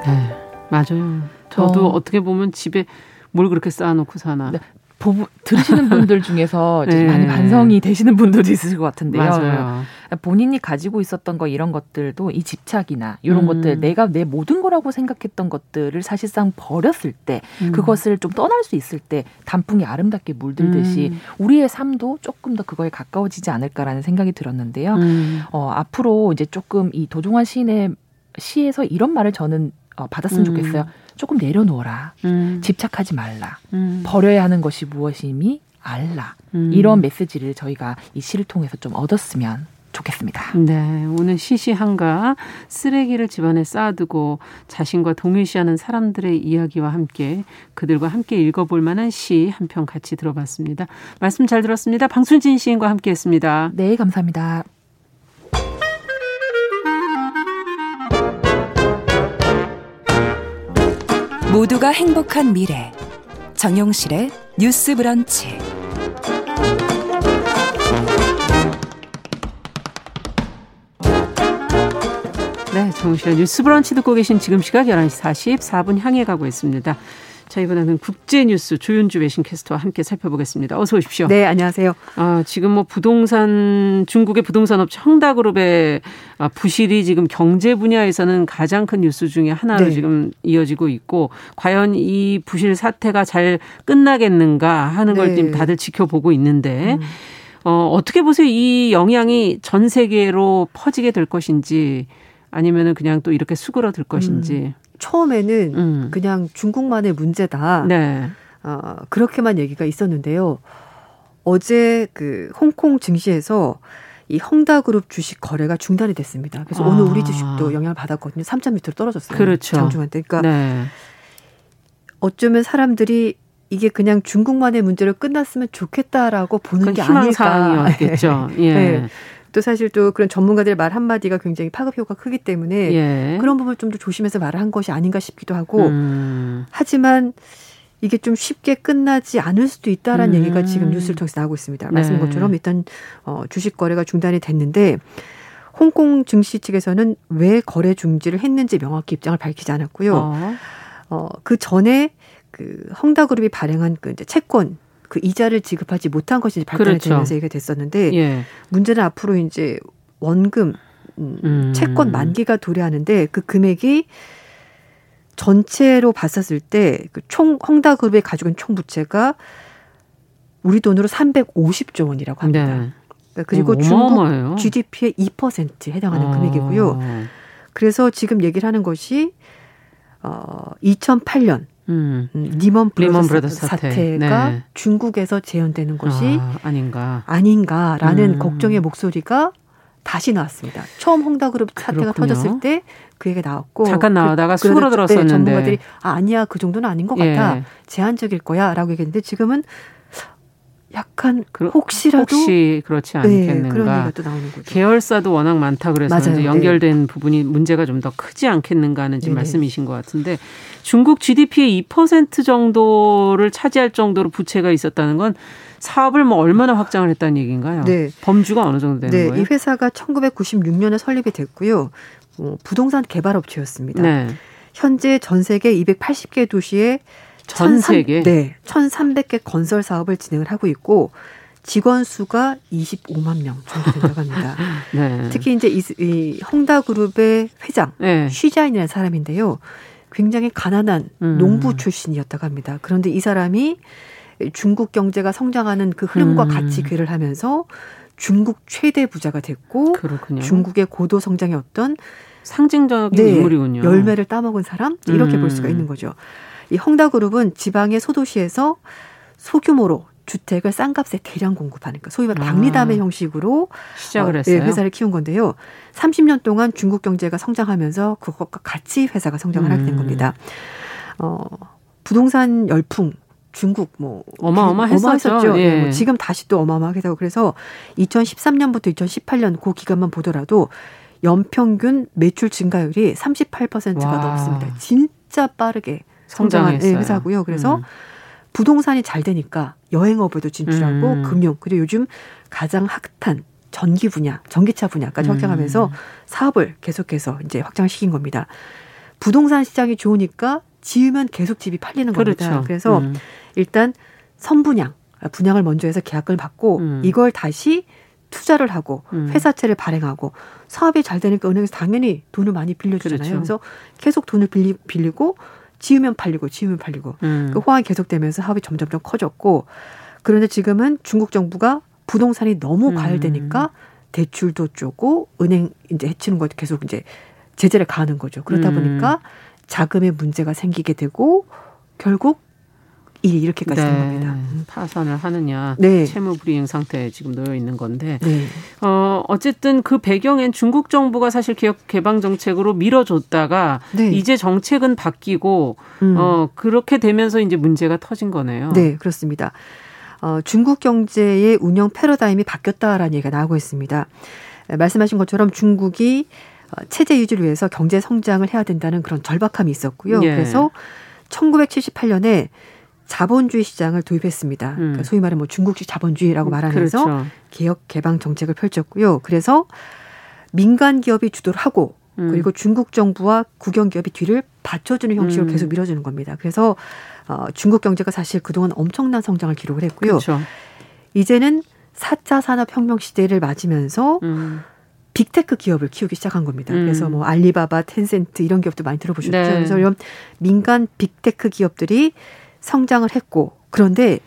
네, 맞아요. 저도 어, 떻게 보면 집에 뭘 그렇게 쌓아놓고 사나. 네, 보부, 들으시는 분들 중에서 네. 많이 반성이 되시는 분들도 있으실 것 같은데요. 맞아요. 본인이 가지고 있었던 거 이런 것들도 이 집착이나 이런 음. 것들 내가 내 모든 거라고 생각했던 것들을 사실상 버렸을 때 음. 그것을 좀 떠날 수 있을 때 단풍이 아름답게 물들듯이 음. 우리의 삶도 조금 더 그거에 가까워지지 않을까라는 생각이 들었는데요. 음. 어, 앞으로 이제 조금 이 도종환 시인의 시에서 이런 말을 저는 어, 받았으면 음. 좋겠어요. 조금 내려놓어라. 음. 집착하지 말라. 음. 버려야 하는 것이 무엇임이 알라. 음. 이런 메시지를 저희가 이 시를 통해서 좀 얻었으면 좋겠습니다. 네, 오늘 시시한가 쓰레기를 집안에 쌓아두고 자신과 동일시하는 사람들의 이야기와 함께 그들과 함께 읽어볼 만한 시 한 편 같이 들어봤습니다. 말씀 잘 들었습니다. 방순진 시인과 함께했습니다. 네, 감사합니다. 모두가 행복한 미래 정용실의 뉴스 브런치 네, 정용실의 뉴스 브런치 듣고 계신 지금 시각 11시 44분 향해 가고 있습니다. 자, 이번에는 국제뉴스 조윤주 외신캐스터와 함께 살펴보겠습니다. 어서 오십시오. 네, 안녕하세요. 아, 지금 뭐 부동산, 중국의 부동산 업체 헝다그룹의 아, 부실이 지금 경제 분야에서는 가장 큰 뉴스 중에 하나로 네. 지금 이어지고 있고, 과연 이 부실 사태가 잘 끝나겠는가 하는 네. 걸 지금 다들 지켜보고 있는데, 음. 어, 어떻게 보세요? 이 영향이 전 세계로 퍼지게 될 것인지, 아니면은 그냥 또 이렇게 수그러들 것인지. 음. 처음에는 음. 그냥 중국만의 문제다. 네. 어, 그렇게만 얘기가 있었는데요. 어제 그 홍콩 증시에서 이 헝다그룹 주식 거래가 중단이 됐습니다. 그래서 아. 오늘 우리 주식도 영향을 받았거든요. 3.밑으로 떨어졌어요. 그렇죠. 장중한 때. 그러니까 네. 어쩌면 사람들이 이게 그냥 중국만의 문제로 끝났으면 좋겠다라고 보는 게 아닐까. 희망사항이었겠죠. 예. 네. 또 사실 또 그런 전문가들의 말 한마디가 굉장히 파급 효과가 크기 때문에 예. 그런 부분을 좀 더 조심해서 말을 한 것이 아닌가 싶기도 하고 음. 하지만 이게 좀 쉽게 끝나지 않을 수도 있다라는 음. 얘기가 지금 뉴스를 통해서 나오고 있습니다. 말씀인 네. 것처럼 일단 어, 주식 거래가 중단이 됐는데 홍콩 증시 측에서는 왜 거래 중지를 했는지 명확히 입장을 밝히지 않았고요. 어, 어 그 전에 그 헝다그룹이 발행한 그 이제 채권 그 이자를 지급하지 못한 것이 발단이 그렇죠. 되면서 얘기가 됐었는데 예. 문제는 앞으로 이제 원금 음, 음. 채권 만기가 도래하는데 그 금액이 전체로 봤었을 때 그 총 헝다그룹이 가지고 있는 총 부채가 우리 돈으로 350조 원이라고 합니다. 네. 그러니까 그리고 중국 GDP의 2%에 해당하는 아. 금액이고요. 그래서 지금 얘기를 하는 것이 어 2008년 음. 리먼 브라더스, 브라더스 사태. 가 네. 중국에서 재현되는 것이 아, 닌가 아닌가라는 음. 걱정의 목소리가 다시 나왔습니다. 처음 헝다그룹 사태가 그렇군요. 터졌을 때 그 얘기가 나왔고 잠깐 나오다가 그, 수그러들었었는데 네, 전문가들이 아, 아니야 그 정도는 아닌 것 같아 예. 제한적일 거야라고 얘기했는데 지금은 약간 혹시라도 혹시 그렇지 않겠는가 네, 나오는 거죠. 계열사도 워낙 많다 그래서 맞아요. 이제 연결된 네. 부분이 문제가 좀 더 크지 않겠는가 하는 지금 말씀이신 것 같은데 중국 GDP의 2% 정도를 차지할 정도로 부채가 있었다는 건 사업을 뭐 얼마나 확장을 했다는 얘기인가요? 네. 범주가 어느 정도 되는 네, 거예요? 이 회사가 1996년에 설립이 됐고요. 어, 부동산 개발 업체였습니다. 네. 현재 전 세계 280개 도시에 전 세계 네, 1,300개 건설 사업을 진행을 하고 있고 직원 수가 25만 명 정도 된다고 합니다. 네. 특히 이제 이, 이 헝다그룹의 회장 네. 쉬자인이라는 사람인데요. 굉장히 가난한 음. 농부 출신이었다고 합니다. 그런데 이 사람이 중국 경제가 성장하는 그 흐름과 음. 같이 괴를 하면서 중국 최대 부자가 됐고 그렇군요. 중국의 고도 성장의 어떤 상징적인 네, 인물이군요. 열매를 따먹은 사람 이렇게 음. 볼 수가 있는 거죠. 이 헝다그룹은 지방의 소도시에서 소규모로 주택을 싼 값에 대량 공급하는 거 소위 말해 박리담의 아, 형식으로 시작을 어, 했어요. 네, 회사를 키운 건데요. 30년 동안 중국 경제가 성장하면서 그것과 같이 회사가 성장을 음. 하게 된 음. 겁니다. 어, 부동산 열풍 중국 뭐 어마어마했었죠. 예. 네, 뭐 지금 다시 또 어마어마하게 되고 그래서 2013년부터 2018년 그 기간만 보더라도 연평균 매출 증가율이 38%가 와. 넘습니다. 진짜 빠르게 성장한 네, 회사고요. 그래서 음. 부동산이 잘 되니까 여행업에도 진출하고 음. 금융 그리고 요즘 가장 핫한 전기 분야, 전기차 분야까지 음. 확장하면서 사업을 계속해서 이제 확장시킨 겁니다. 부동산 시장이 좋으니까 지으면 계속 집이 팔리는 겁니다. 그렇죠. 그래서 음. 일단 선분양, 분양을 먼저 해서 계약을 받고 음. 이걸 다시 투자를 하고 음. 회사채를 발행하고 사업이 잘 되니까 은행에서 당연히 돈을 많이 빌려주잖아요. 그렇죠. 그래서 계속 돈을 빌리, 빌리고 지으면 팔리고 지으면 팔리고 음. 그 호황이 계속되면서 사업이 점점점 커졌고 그런데 지금은 중국 정부가 부동산이 너무 음. 과열되니까 대출도 쪼고 은행 이제 해치는 것도 계속 이제 제재를 가하는 거죠. 그러다 음. 보니까 자금의 문제가 생기게 되고 결국 일이 이렇게까지 네. 된 겁니다. 파산을 하느냐, 네. 채무 불이행 상태에 지금 놓여 있는 건데, 네. 어 어쨌든 그 배경엔 중국 정부가 사실 기업 개방 정책으로 밀어줬다가 네. 이제 정책은 바뀌고 음. 어 그렇게 되면서 이제 문제가 터진 거네요. 네, 그렇습니다. 어, 중국 경제의 운영 패러다임이 바뀌었다라는 얘기가 나오고 있습니다. 말씀하신 것처럼 중국이 어, 체제 유지를 위해서 경제 성장을 해야 된다는 그런 절박함이 있었고요. 예. 그래서 1978년에 자본주의 시장을 도입했습니다. 음. 그러니까 소위 말하면 뭐 중국식 자본주의라고 말하면서 그렇죠. 개혁 개방 정책을 펼쳤고요. 그래서 민간 기업이 주도를 하고 음. 그리고 중국 정부와 국영 기업이 뒤를 받쳐주는 형식으로 음. 계속 밀어주는 겁니다. 그래서 어, 중국 경제가 사실 그동안 엄청난 성장을 기록을 했고요. 그렇죠. 이제는 4차 산업혁명 시대를 맞으면서 음. 빅테크 기업을 키우기 시작한 겁니다. 음. 그래서 뭐 알리바바, 텐센트 이런 기업도 많이 들어보셨죠. 네. 그래서 이런 민간 빅테크 기업들이 성장을 했고 그런데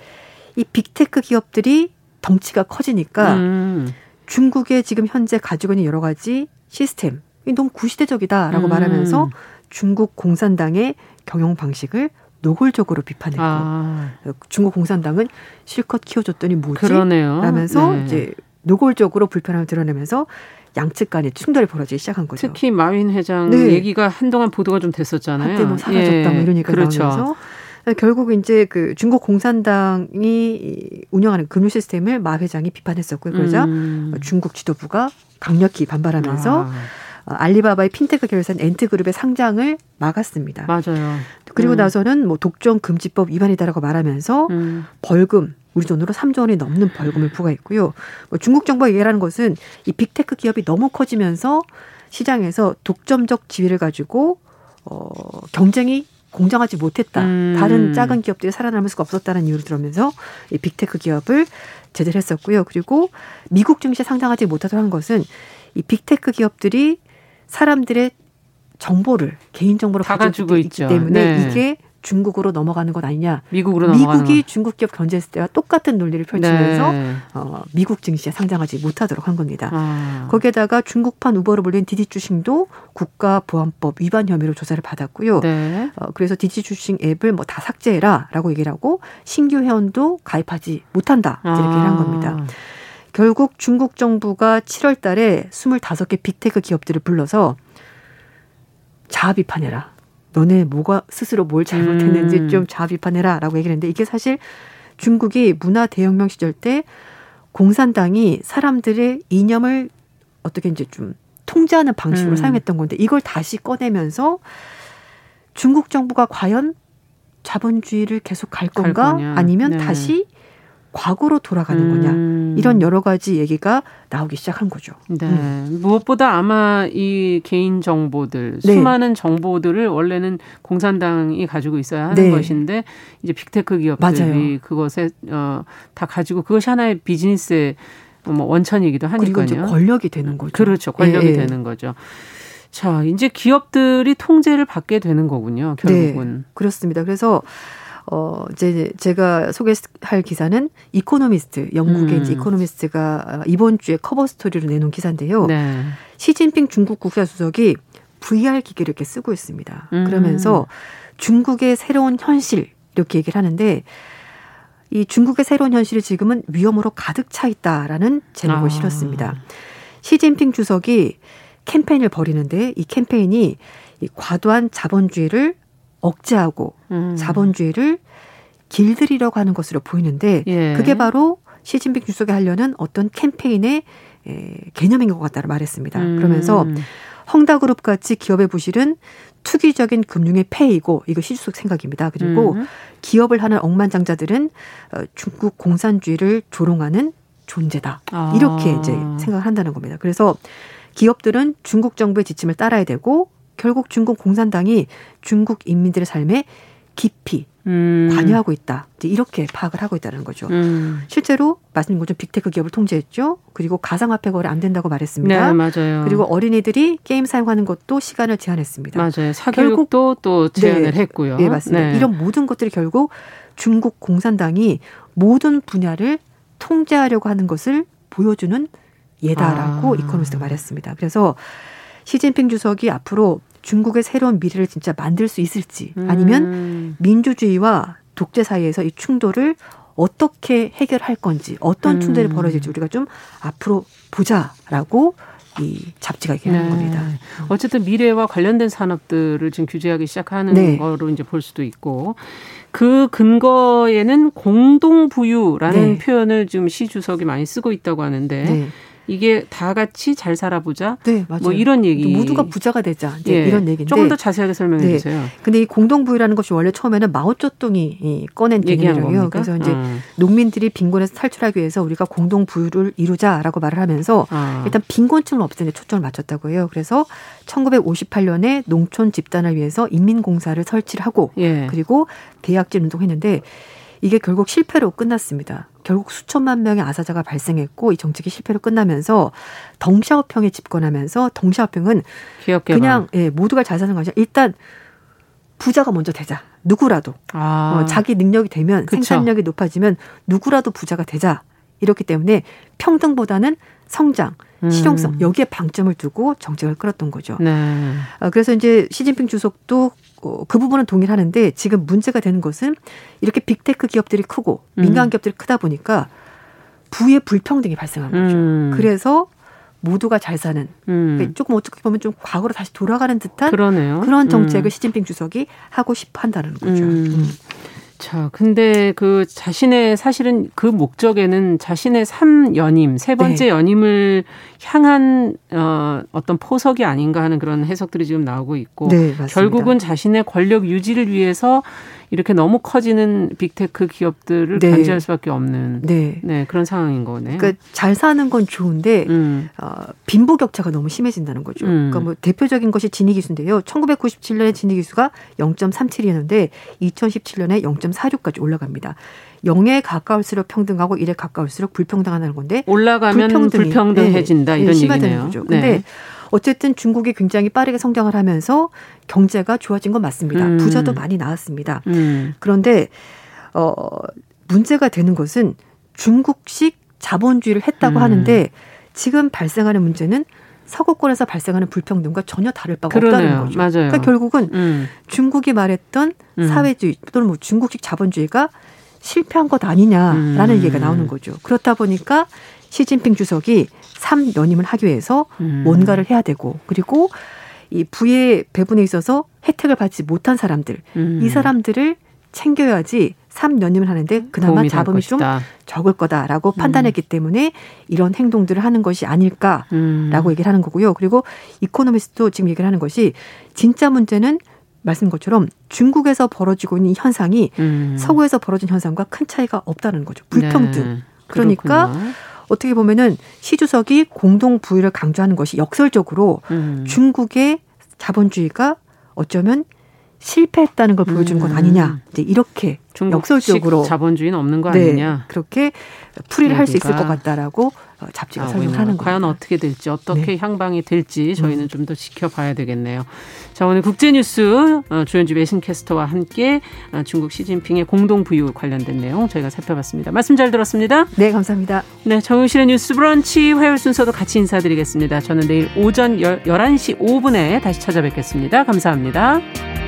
이 빅테크 기업들이 덩치가 커지니까 음. 중국의 지금 현재 가지고 있는 여러 가지 시스템 이 너무 구시대적이다라고 음. 말하면서 중국 공산당의 경영 방식을 노골적으로 비판했고 아. 중국 공산당은 실컷 키워줬더니 뭐지? 그러네요. 라면서 네. 이제 노골적으로 불편함을 드러내면서 양측 간의 충돌이 벌어지기 시작한 거죠. 특히 마윈 회장 네. 얘기가 한동안 보도가 좀 됐었잖아요. 한때 뭐 사라졌다 예. 뭐 이런 얘기가 그렇죠. 나오면서 결국 이제 그 중국 공산당이 운영하는 금융 시스템을 마 회장이 비판했었고요. 그러자 음. 중국 지도부가 강력히 반발하면서 아. 어, 알리바바의 핀테크 계열사 앤트그룹의 상장을 막았습니다. 맞아요. 그리고 음. 나서는 뭐 독점 금지법 위반이다라고 말하면서 음. 벌금 우리 돈으로 3조 원이 넘는 벌금을 부과했고요. 뭐 중국 정부가 얘기하는 것은 이 빅테크 기업이 너무 커지면서 시장에서 독점적 지위를 가지고 어 경쟁이 공정하지 못했다. 음. 다른 작은 기업들이 살아남을 수가 없었다는 이유를 들으면서 이 빅테크 기업을 제재를 했었고요. 그리고 미국 증시에 상장하지 못하도록 한 것은 이 빅테크 기업들이 사람들의 정보를 개인 정보를 가지고 있기 때문에 네. 이게 중국으로 넘어가는 것 아니냐. 미국으로 미국이 중국 기업 견제했을 때와 똑같은 논리를 펼치면서 네. 어, 미국 증시에 상장하지 못하도록 한 겁니다. 아. 거기에다가 중국판 우버로 불린 디디추싱도 국가보안법 위반 혐의로 조사를 받았고요. 네. 어, 그래서 디디추싱 앱을 뭐 다 삭제해라라고 얘기를 하고 신규 회원도 가입하지 못한다 이렇게 아. 한 겁니다. 결국 중국 정부가 7월 달에 25개 빅테크 기업들을 불러서 자아 비판해라. 너네 뭐가 스스로 뭘 잘못했는지 음. 좀 자아 비판해라라고 얘기를 했는데 이게 사실 중국이 문화 대혁명 시절 때 공산당이 사람들의 이념을 어떻게 이제 좀 통제하는 방식으로 음. 사용했던 건데 이걸 다시 꺼내면서 중국 정부가 과연 자본주의를 계속 갈 건가 갈 아니면 네. 다시 과거로 돌아가는 음. 거냐 이런 여러 가지 얘기가 나오기 시작한 거죠. 네. 음. 무엇보다 아마 이 개인 정보들 네. 수많은 정보들을 원래는 공산당이 가지고 있어야 하는 네. 것인데 이제 빅테크 기업들이 맞아요. 그것에 어, 다 가지고 그것이 하나의 비즈니스의 뭐 원천이기도 하니까요. 그리고 이제 권력이 되는 거죠. 그렇죠. 권력이 네. 되는 거죠. 자, 이제 기업들이 통제를 받게 되는 거군요. 결국은. 네, 그렇습니다. 그래서 어, 이제 제가 소개할 기사는 이코노미스트, 영국의 음. 이코노미스트가 이번 주에 커버 스토리로 내놓은 기사인데요. 네. 시진핑 중국 국가주석이 VR 기계를 이렇게 쓰고 있습니다. 음. 그러면서 중국의 새로운 현실 이렇게 얘기를 하는데 이 중국의 새로운 현실이 지금은 위험으로 가득 차 있다라는 제목을 아. 실었습니다. 시진핑 주석이 캠페인을 벌이는데 이 캠페인이 이 과도한 자본주의를 억제하고 음. 자본주의를 길들이려고 하는 것으로 보이는데 예. 그게 바로 시진핑 주석이 하려는 어떤 캠페인의 에, 개념인 것 같다고 말했습니다. 음. 그러면서 헝다그룹 같이 기업의 부실은 투기적인 금융의 폐이고 이거 시주석 생각입니다. 그리고 음. 기업을 하는 억만장자들은 어, 중국 공산주의를 조롱하는 존재다. 아. 이렇게 이제 생각을 한다는 겁니다. 그래서 기업들은 중국 정부의 지침을 따라야 되고 결국 중국 공산당이 중국 인민들의 삶에 깊이 음. 관여하고 있다. 이렇게 파악을 하고 있다는 거죠. 음. 실제로 말씀드린 것처럼 빅테크 기업을 통제했죠. 그리고 가상화폐 거래 안 된다고 말했습니다. 네, 맞아요. 그리고 어린이들이 게임 사용하는 것도 시간을 제한했습니다. 맞아요. 사교육도 또 제한을 네, 했고요. 네, 맞습니다. 네. 이런 모든 것들이 결국 중국 공산당이 모든 분야를 통제하려고 하는 것을 보여주는 예다라고 아. 이코노미스트가 말했습니다. 그래서 시진핑 주석이 앞으로 중국의 새로운 미래를 진짜 만들 수 있을지 아니면 음. 민주주의와 독재 사이에서 이 충돌을 어떻게 해결할 건지 어떤 음. 충돌이 벌어질지 우리가 좀 앞으로 보자라고 이 잡지가 얘기하는 네. 겁니다. 어쨌든 미래와 관련된 산업들을 지금 규제하기 시작하는 네. 거로 이제 볼 수도 있고 그 근거에는 공동 부유라는 네. 표현을 지금 시 주석이 많이 쓰고 있다고 하는데 네. 이게 다 같이 잘 살아보자. 네, 맞아요. 뭐 이런 얘기. 모두가 부자가 되자. 예. 이런 얘기인데. 조금 더 자세하게 설명해 네. 주세요. 근데 이 공동부유라는 것이 원래 처음에는 마오쩌둥이 꺼낸 개념이에요. 그래서 이제 음. 농민들이 빈곤에서 탈출하기 위해서 우리가 공동부유를 이루자라고 말을 하면서 아. 일단 빈곤층을 없애는 데 초점을 맞췄다고 해요. 그래서 1958년에 농촌 집단을 위해서 인민공사를 설치를 하고 예. 그리고 대약진 운동했는데 이게 결국 실패로 끝났습니다. 결국 수천만 명의 아사자가 발생했고 이 정책이 실패로 끝나면서 덩샤오평에 집권하면서 덩샤오평은 그냥 예, 모두가 잘 사는 것이 일단 부자가 먼저 되자. 누구라도 아. 어, 자기 능력이 되면 그쵸. 생산력이 높아지면 누구라도 부자가 되자. 이렇기 때문에 평등보다는 성장, 음. 실용성 음. 여기에 방점을 두고 정책을 끌었던 거죠. 네. 어, 그래서 이제 시진핑 주석도 어, 그 부분은 동일하는데 지금 문제가 되는 것은 이렇게 빅테크 기업들이 크고 민간 음. 기업들이 크다 보니까 부의 불평등이 발생한 거죠. 음. 그래서 모두가 잘 사는 음. 그러니까 조금 어떻게 보면 좀 과거로 다시 돌아가는 듯한 그러네요. 그런 정책을 음. 시진핑 주석이 하고 싶어 한다는 거죠. 자, 근데 그 자신의 사실은 그 목적에는 자신의 삼 연임, 세 번째 네. 연임을 향한 어, 어떤 포석이 아닌가 하는 그런 해석들이 지금 나오고 있고 네, 결국은 자신의 권력 유지를 위해서 이렇게 너무 커지는 빅테크 기업들을 네. 견제할 수밖에 없는 네. 네. 그런 상황인 거네. 그러니까 잘 사는 건 좋은데 음. 어, 빈부 격차가 너무 심해진다는 거죠. 음. 그러니까 뭐 대표적인 것이 진위 기수인데요. 1997년에 진위 기수가 0.37이었는데 2017년에 0.46까지 올라갑니다. 0에 가까울수록 평등하고 1에 가까울수록 불평등하다는 건데 올라가면 불평등해진다 네, 이런 얘기네요. 거죠. 근데 네. 어쨌든 중국이 굉장히 빠르게 성장을 하면서 경제가 좋아진 건 맞습니다. 음. 부자도 많이 나왔습니다. 음. 그런데 어 문제가 되는 것은 중국식 자본주의를 했다고 음. 하는데 지금 발생하는 문제는 서구권에서 발생하는 불평등과 전혀 다를 바가 그러네요. 없다는 거죠. 맞아요. 그러니까 결국은 음. 중국이 말했던 음. 사회주의 또는 뭐 중국식 자본주의가 실패한 것 아니냐라는 음. 얘기가 나오는 거죠. 그렇다 보니까 시진핑 주석이 3연임을 하기 위해서 음. 뭔가를 해야 되고 그리고 이 부의 배분에 있어서 혜택을 받지 못한 사람들 음. 이 사람들을 챙겨야지 3연임을 하는데 그나마 자본이 좀 적을 거다라고 음. 판단했기 때문에 이런 행동들을 하는 것이 아닐까라고 음. 얘기를 하는 거고요. 그리고 이코노미스트도 지금 얘기를 하는 것이 진짜 문제는 말씀 것처럼 중국에서 벌어지고 있는 현상이 음. 서구에서 벌어진 현상과 큰 차이가 없다는 거죠. 불평등. 네. 그러니까 어떻게 보면은 시 주석이 공동 부유를 강조하는 것이 역설적으로 음. 중국의 자본주의가 어쩌면 실패했다는 걸 보여주는 것 음. 아니냐. 이제 이렇게 역설적으로 자본주의는 없는 거 아니냐. 네, 그렇게 풀이를 할 수 있을 것 같다라고 어, 잡지가 아, 설명하는 거예요. 과연 어떻게 될지 어떻게 네. 향방이 될지 저희는 음. 좀더 지켜봐야 되겠네요. 자 오늘 국제뉴스 어, 주연주 외신캐스터와 함께 어, 중국 시진핑의 공동 부유 관련된 내용 저희가 살펴봤습니다. 말씀 잘 들었습니다. 네 감사합니다. 네 정용실의 뉴스 브런치 화요일 순서도 같이 인사드리겠습니다. 저는 내일 오전 11시 5분에 다시 찾아뵙겠습니다. 감사합니다.